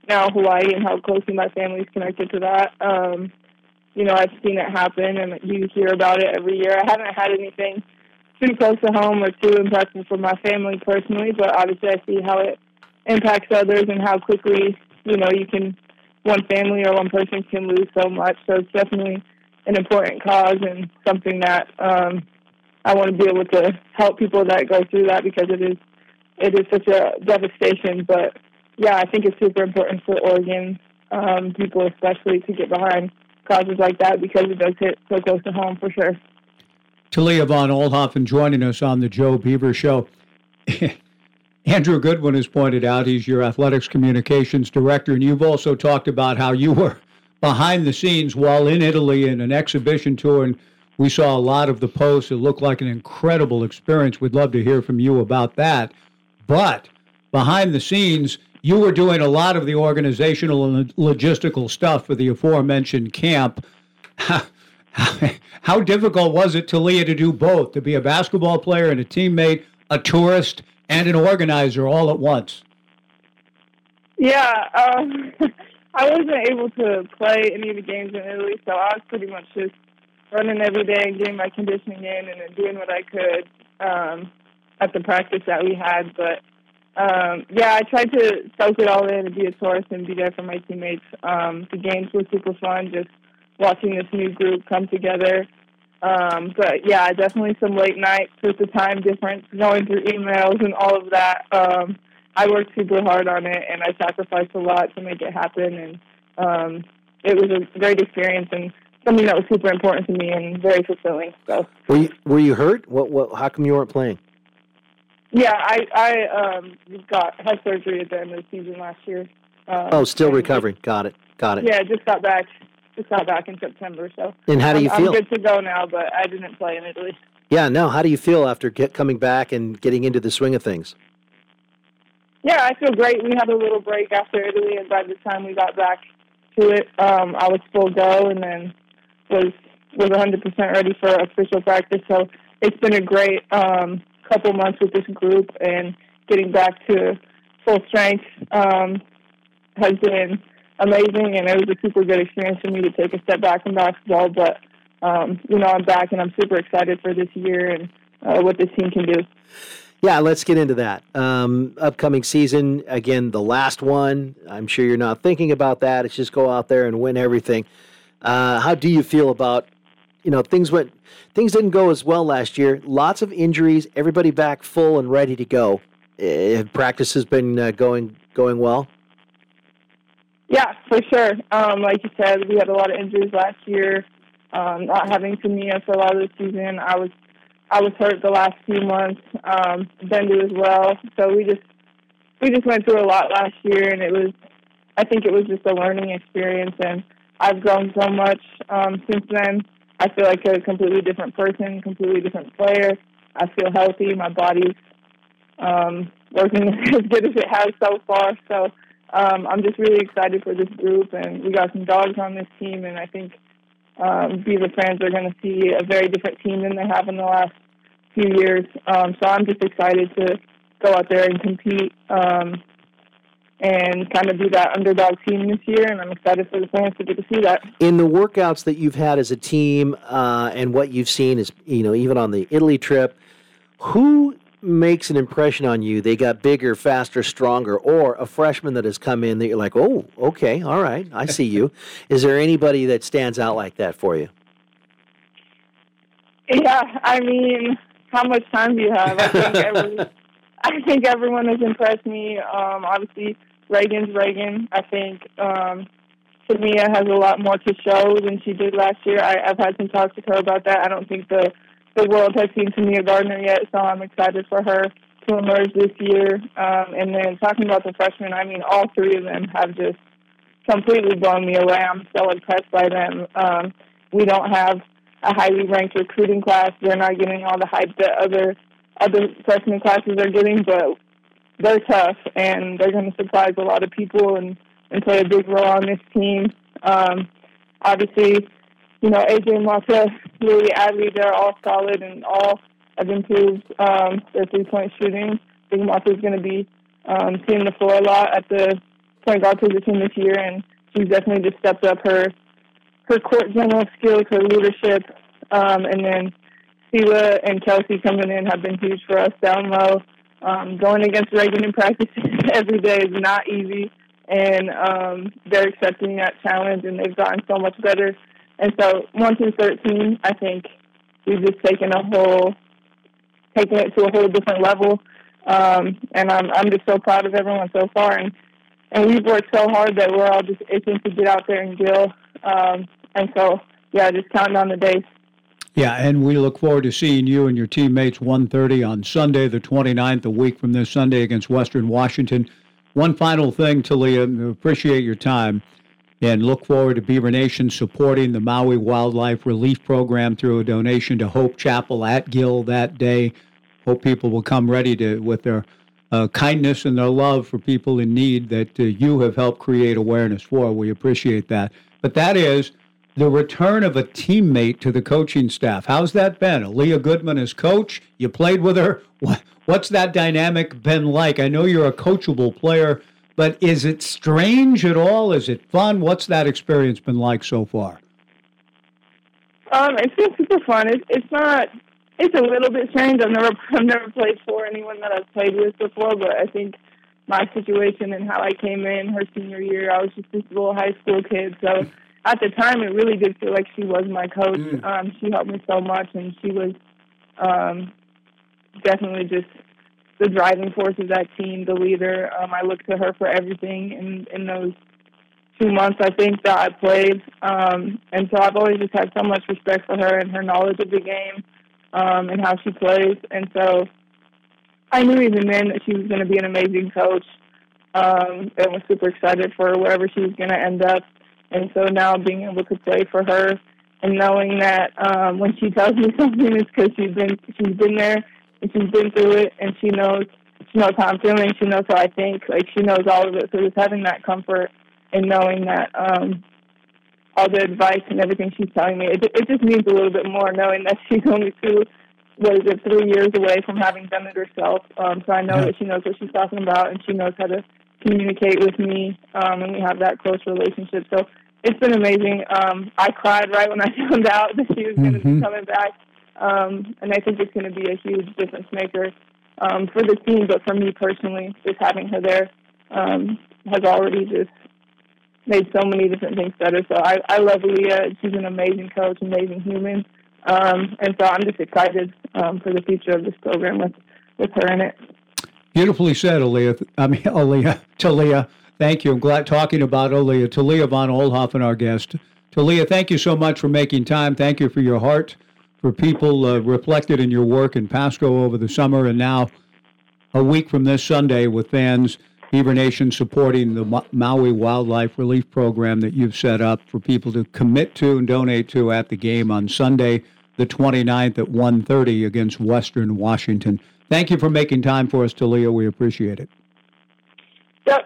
now Hawaii and how closely my family's connected to that. Um, you know, I've seen it happen and you hear about it every year. I haven't had anything too close to home or too impactful for my family personally, but obviously I see how it impacts others and how quickly, you know, you can, one family or one person can lose so much. So it's definitely an important cause and something that um, I want to be able to help people that go through that because it is, it is such a devastation. But yeah, I think it's super important for Oregon um, people especially to get behind causes like that because it does hit so close to home for sure. Talia von Oelhoffen joining us on the Joe Beaver Show. Andrew Goodwin has pointed out he's your athletics communications director, and you've also talked about how you were behind the scenes while in Italy in an exhibition tour, and we saw a lot of the posts. It looked like an incredible experience. We'd love to hear from you about that. But behind the scenes, you were doing a lot of the organizational and logistical stuff for the aforementioned camp. How, difficult was it to Leah to do both, to be a basketball player and a teammate, a tourist, and an organizer all at once? Yeah, um, I wasn't able to play any of the games in Italy, so I was pretty much just running every day and getting my conditioning in and then doing what I could um, at the practice that we had. But um, yeah, I tried to soak it all in and be a tourist and be there for my teammates. Um, the games were super fun, just watching this new group come together. Um, but yeah, definitely some late nights with the time difference, going through emails and all of that. Um, I worked super hard on it and I sacrificed a lot to make it happen. And um, it was a great experience and something that was super important to me and very fulfilling. So, were you were you hurt? What what? How come you weren't playing? Yeah, I I um got had surgery at the end of the season last year. Um, oh, still recovering. Got it. Got it. Yeah, just got back. Got back in September. So. And how do you I'm, feel? I'm good to go now, but I didn't play in Italy. Yeah, no. How do you feel after get coming back and getting into the swing of things? Yeah, I feel great. We had a little break after Italy, and by the time we got back to it, um, I was full go, and then was was 100% ready for official practice. So it's been a great um, couple months with this group and getting back to full strength um, has been amazing, and it was a super good experience for me to take a step back from basketball. But um, you know, I'm back, and I'm super excited for this year and uh, what this team can do. Yeah, let's get into that. Um, upcoming season, again, the last one. I'm sure you're not thinking about that. It's just go out there and win everything. Uh, how do you feel about you know things went things didn't go as well last year. Lots of injuries. Everybody back full and ready to go. Uh, practice has been uh, going going well. Yeah, for sure. Um, like you said, we had a lot of injuries last year. Um, not having Timea for a lot of the season, I was I was hurt the last few months. Um, Bendu as well. So we just we just went through a lot last year, and it was I think it was just a learning experience, and I've grown so much um, since then. I feel like a completely different person, completely different player. I feel healthy. My body's um, working as good as it has so far. So um, I'm just really excited for this group, and we got some dogs on this team, and I think um, Beaver fans are going to see a very different team than they have in the last few years. Um, so I'm just excited to go out there and compete um, and kind of be that underdog team this year. And I'm excited for the fans to get to see that. In the workouts that you've had as a team uh, and what you've seen is, you know, even on the Italy trip, who makes an impression on you? They got bigger, faster, stronger, or a freshman that has come in that you're like, oh, okay, all right, I see you. is there anybody that stands out like that for you? Yeah, I mean, how much time do you have? I think every, I think everyone has impressed me. Um, obviously, Raegan's Raegan. I think um, Timea has a lot more to show than she did last year. I, I've had some talks with her about that. I don't think the the world has seen Timea Gardiner yet, so I'm excited for her to emerge this year. Um, and then talking about the freshmen, I mean, all three of them have just completely blown me away. I'm so impressed by them. Um, we don't have a highly ranked recruiting class. They're not getting all the hype that other other freshman classes are getting, but they're tough and they're going to surprise a lot of people and, and play a big role on this team. Um, obviously, you know, AJ Mata, Louis Adley, they're all solid and all have improved um, their three-point shooting. I think Mata is going to be um, seeing the floor a lot at the point guard position this year, and she's definitely just stepped up her her court general skills, her leadership, um, and then Sela and Kelsey coming in have been huge for us down low. Um, going against Raegan in practice every day is not easy, and um, they're accepting that challenge, and they've gotten so much better. And so, one through thirteen, I think we've just taken a whole, taken it to a whole different level. Um, and I'm I'm just so proud of everyone so far, and and we've worked so hard that we're all just itching to get out there and deal. Um, and so, yeah, just counting on the days. Yeah, and we look forward to seeing you and your teammates 1.30 on Sunday, the 29th, a week from this Sunday against Western Washington. One final thing, Talia, appreciate your time and look forward to Beaver Nation supporting the Maui Wildfire Relief Program through a donation to Hope Chapel at Gill that day. Hope people will come ready to with their uh, kindness and their love for people in need that uh, you have helped create awareness for. We appreciate that. But that is the return of a teammate to the coaching staff. How's that been? Aleah Goodman as coach. You played with her. What's that dynamic been like? I know you're a coachable player, but is it strange at all? Is it fun? What's that experience been like so far? Um, it's been super fun. It's it's not. It's a little bit strange. I've never I've never played for anyone that I've played with before, but I think my situation and how I came in her senior year, I was just this little high school kid, so at the time, it really did feel like she was my coach. Mm. Um, she helped me so much, and she was um, definitely just the driving force of that team, the leader. Um, I looked to her for everything in in those two months I think that I played, um, and so I've always just had so much respect for her and her knowledge of the game um, and how she plays, and so I knew even then that she was going to be an amazing coach, um, and was super excited for wherever she was going to end up. And so now being able to play for her and knowing that um, when she tells me something, it's because she's been she's been there and she's been through it, and she knows she knows how I'm feeling, she knows how I think, like she knows all of it. So just having that comfort and knowing that um, all the advice and everything she's telling me, it it just means a little bit more knowing that she's only two, what is it, three years away from having done it herself. Um, so I know yeah. that she knows what she's talking about, and she knows how to communicate with me, um, and we have that close relationship. So it's been amazing. Um, I cried right when I found out that she was going to mm-hmm. be coming back, um, and I think it's going to be a huge difference maker um, for the team, but for me personally, just having her there um, has already just made so many different things better. So I, I love Leah. She's an amazing coach, amazing human, um, and so I'm just excited um, for the future of this program with with her in it. Beautifully said, Aleah. I mean, Aleah, Talia. Thank you. I'm glad talking about Aleah. Talia von Oelhoffen, our guest. Talia, thank you so much for making time. Thank you for your heart for people uh, reflected in your work in Pasco over the summer and now a week from this Sunday with fans, Beaver Nation supporting the Ma- Maui Wildfire Relief Program that you've set up for people to commit to and donate to at the game on Sunday, the 29th at 1.30 against Western Washington. Thank you for making time for us, Talia. We appreciate it.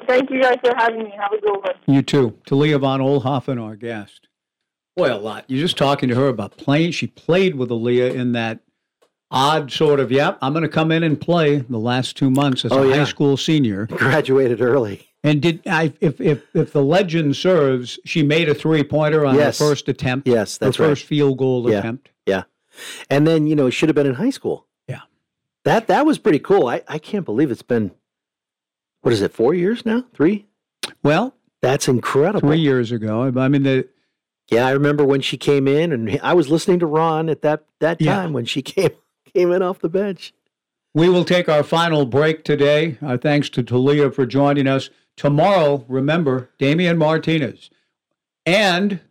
Thank you guys for having me. Have a good one. You too. Talia von Oelhoffen, our guest. Boy, a lot. You're just talking to her about playing. She played with Aleah in that odd sort of, yep, I'm going to come in and play the last two months as Oh, a yeah. high school senior. Graduated early. And did I, if, if, if the legend serves, she made a three pointer on Yes. her first attempt. Yes, that's her right. first field goal Yeah. attempt. Yeah. And then, you know, should have been in high school. Yeah. That that was pretty cool. I, I can't believe it's been what is it, four years now? Three? Well, That's incredible. three years ago. I mean, the Yeah, I remember when she came in and I was listening to Ron at that that Yeah. time when she came came in off the bench. We will take our final break today. Our thanks to Talia for joining us. Tomorrow, remember, Damien Martinez. And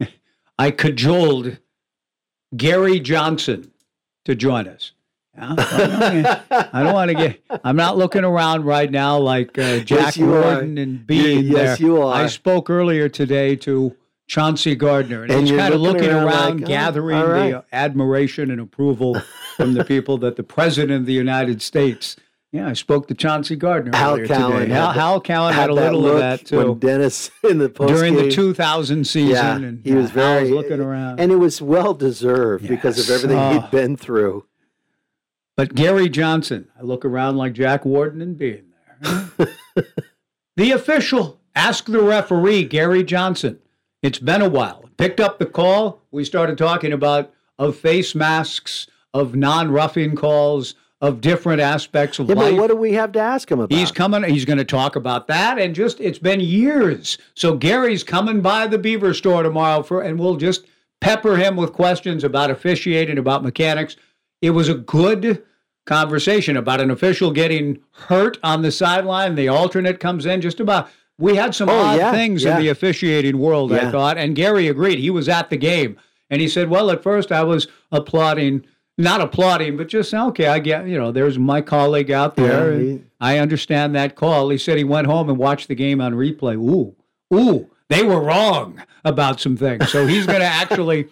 I cajoled Gary Johnson to join us. I don't want to get, I'm not looking around right now like uh, Jack are. Warden and Bean You- yes, there. you are. I spoke earlier today to Chauncey Gardiner, and, And he's kind of looking looking around around, like, oh, gathering right. the admiration and approval from the people that the President of the United States. Yeah, I spoke to Chauncey Gardiner Hal earlier Cowan today. had Hal, Hal Cowan had, had a little of that too When Dennis in the post during the 2000 season. yeah, and he was very looking around. and it was well deserved because of everything Oh. he'd been through. But Gary Johnson, I look around like Jack Warden and being there. the official, ask the referee, Gary Johnson. It's been a while. Picked up the call. We started talking about of face masks, of non-roughing calls, of different aspects of Yeah, life. but what do we have to ask him about? He's coming. He's going to talk about that, and just it's been years. So Gary's coming by the Beaver store tomorrow for, and we'll just pepper him with questions about officiating, about mechanics. It was a good conversation about an official getting hurt on the sideline. The alternate comes in. Just about. We had some Oh, odd yeah, things yeah. in the officiating world. I thought, and Gary agreed. He was at the game, and he said, "Well, at first I was applauding." Not applauding, but just okay. I get you know. There's my colleague out there. Yeah, he- I understand that call. He said he went home and watched the game on replay. Ooh, ooh, they were wrong about some things. So he's going to actually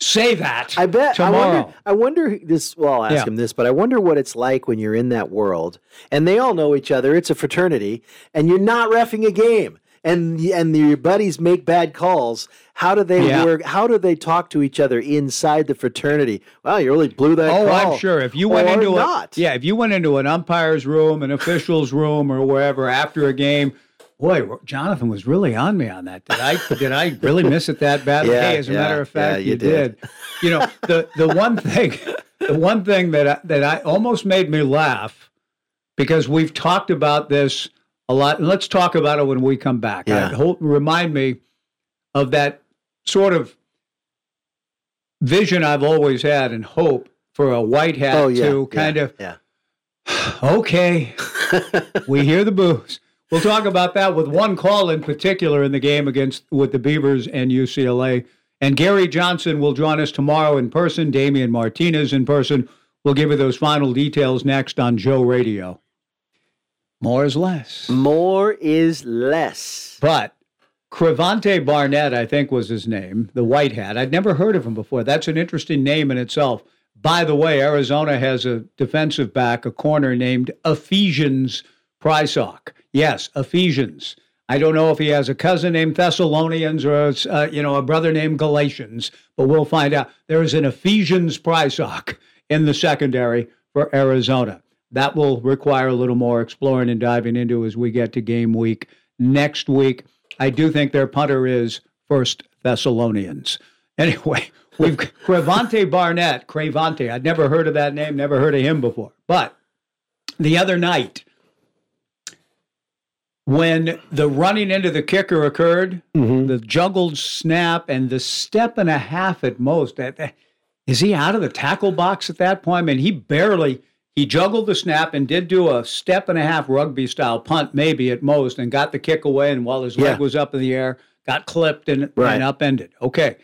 say that. I bet. tomorrow. I wonder. I wonder this. Well, I'll ask Yeah. him this, but I wonder what it's like when you're in that world and they all know each other. It's a fraternity, and you're not refing a game, and and your buddies make bad calls. How do they Yeah. work? How do they talk to each other inside the fraternity? Well, you really blew that. Oh, call. I'm sure. If you went Or into not, a yeah, if you went into an umpire's room, an official's room, or wherever after a game, boy, Jonathan was really on me on that. Did I did I really miss it that badly? Yeah, hey, as a yeah, matter of fact, yeah, you, you did. did. You know the the one thing, the one thing that I, that I almost made me laugh because we've talked about this a lot. And let's talk about it when we come back. Yeah. Hold, remind me of that sort of vision I've always had and hope for a white hat oh to kind of yeah. okay, we hear the boos. We'll talk about that with one call in particular in the game against with the Beavers and UCLA. And Gary Johnson will join us tomorrow in person. Damien Martinez in person. We'll give you those final details next on Joe Radio. More is less. More is less. But Crevante Barnett, I think was his name, the white hat. I'd never heard of him before. That's an interesting name in itself. By the way, Arizona has a defensive back, a corner named Ephesians Prysock. Yes, Ephesians. I don't know if he has a cousin named Thessalonians or uh, you know a brother named Galatians, but we'll find out. There is an Ephesians Prysock in the secondary for Arizona. That will require a little more exploring and diving into as we get to game week next week. I do think their punter is First Thessalonians. Anyway, we've Crevante Barnett. Crevante. I'd never heard of that name, never heard of him before. But the other night, when the running into the kicker occurred, mm-hmm. the juggled snap and the step and a half at most. That, that- is he out of the tackle box at that point? I mean, he barely he juggled the snap and did do a step and a half rugby style punt, maybe at most, and got the kick away. And while his leg was up in the air, got clipped and, Right. and upended. Okay.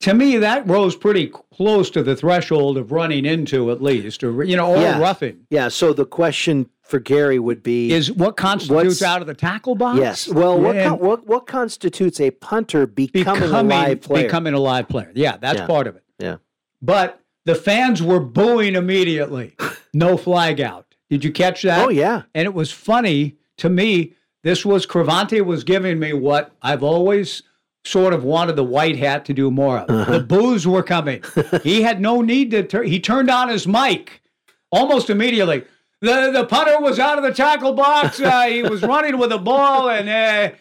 To me, that rose pretty close to the threshold of running into, at least, or you know, or Yeah. roughing. Yeah. So the question for Gary would be: Is what constitutes out of the tackle box? Yes. Well, what, con- what what constitutes a punter becoming, a live player? becoming a live player. Yeah, that's Yeah. part of it. yeah. But the fans were booing immediately. no flag out. Did you catch that? Oh, yeah. And it was funny to me. This was Cravante was giving me what I've always sort of wanted the white hat to do more of. Uh-huh. The boos were coming. he had no need to. Tur- he turned on his mic almost immediately. The the punter was out of the tackle box. Uh, he was running with the ball, and uh,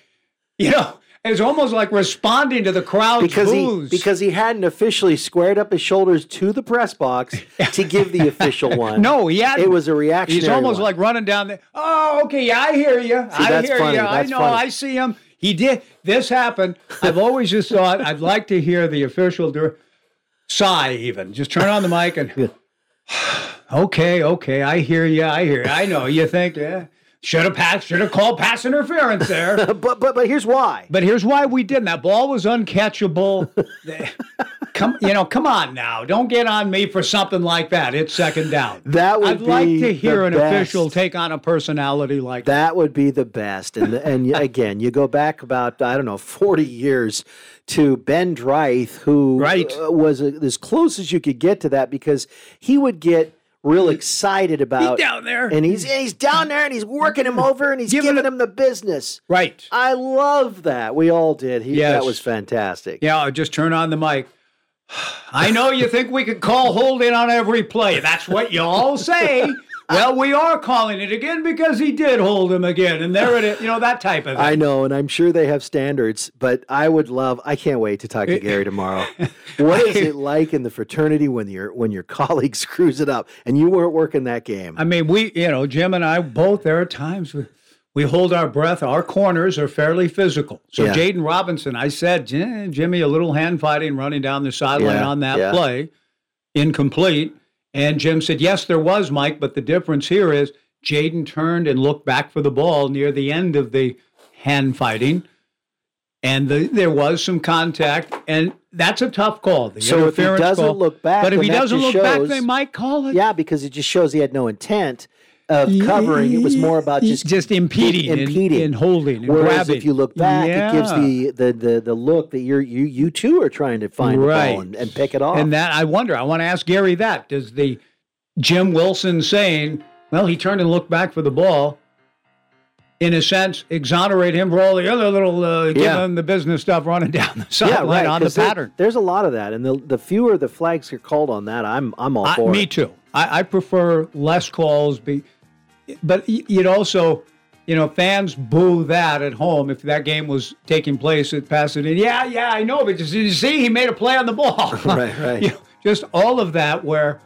you know. It's almost like responding to the crowd's because boos. he because he hadn't officially squared up his shoulders to the press box to give the official one. No, he had. It was a reaction. He's almost like running down there. Oh, okay, yeah, I hear you. See, I that's hear funny. you. I know. funny. I see him. He did. This happened. I've always just thought I'd like to hear the official do, sigh, even just turn on the mic and. okay, okay, I hear you. I hear. You. I know. You think, yeah, should have passed. Should have called pass interference there. but but but here's why. But here's why we didn't. That ball was uncatchable. come, you know, come on now. Don't get on me for something like that. It's second down. That would I'd like to hear an best. official take on a personality like that. That would be the best. And and again, you go back about I don't know forty years to Ben Dreith, who Right. uh, was uh as close as you could get to that because he would get real excited about down there. and he's he's down there and he's working him over and he's giving, him the business. Right. I love that. We all did. He Yes. that was fantastic. Yeah, I'll just turn on the mic. I know you think we could call holding on every play. That's what you all say. Well, we are calling it again because he did hold him again, and there it is. You know that type of thing. I know, and I'm sure they have standards, but I would love. I can't wait to talk to Gary tomorrow. What is it like in the fraternity when your when your colleague screws it up and you weren't working that game? I mean, we, you know, Jim and I both, there are times we, we hold our breath. Our corners are fairly physical. So, Yeah. Jaden Robinson, I said, Jimmy, a little hand fighting running down the sideline Yeah, on that yeah. play, incomplete. And Jim said, Yes, there was, Mike, but the difference here is Jaden turned and looked back for the ball near the end of the hand fighting. And the, there was some contact, and that's a tough call. The So if he interference doesn't call. look back, but if he doesn't look back, they might call it. Yeah, because it just shows he had no intent of covering. It was more about just just impeding, and- impeding, and, holding, and Whereas grabbing. if you look back, it gives the, the the the look that you're you you too are trying to find the ball and, and pick it off. And that I wonder. I want to ask Gary that. Does the Jim Wilson saying, "Well, he turned and looked back for the ball," in a sense, exonerate him for all the other little uh, give Yeah. him the business stuff running down the yeah, sideline right. on the 'cause there- pattern? there's a lot of that, and the the fewer the flags are called on that, I'm I'm all I- for me it. too. I, I prefer less calls, be, but you'd also, you know, fans boo that at home if that game was taking place at Pasadena. Yeah, yeah, I know, but did you see he made a play on the ball? Right, right. You know, just all of that where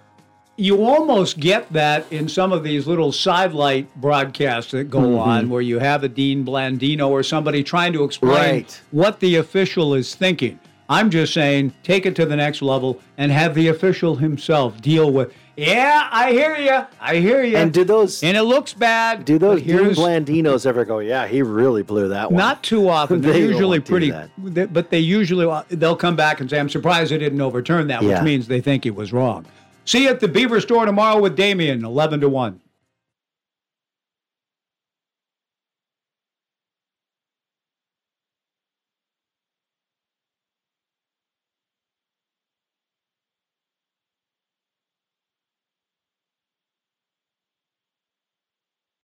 you almost get that in some of these little sidelight broadcasts that go Mhm. on where you have a Dean Blandino or somebody trying to explain Right. what the official is thinking. I'm just saying, take it to the next level and have the official himself deal with. Yeah, I hear you. I hear you. And do those and it looks bad. do those Dean Blandinos ever go? Yeah, he really blew that one. Not too often. They're They usually pretty, they- but they usually uh, they'll come back and say, "I'm surprised they didn't overturn that," which Yeah. means they think he was wrong. See you at the Beaver Store tomorrow with Damien, eleven to one.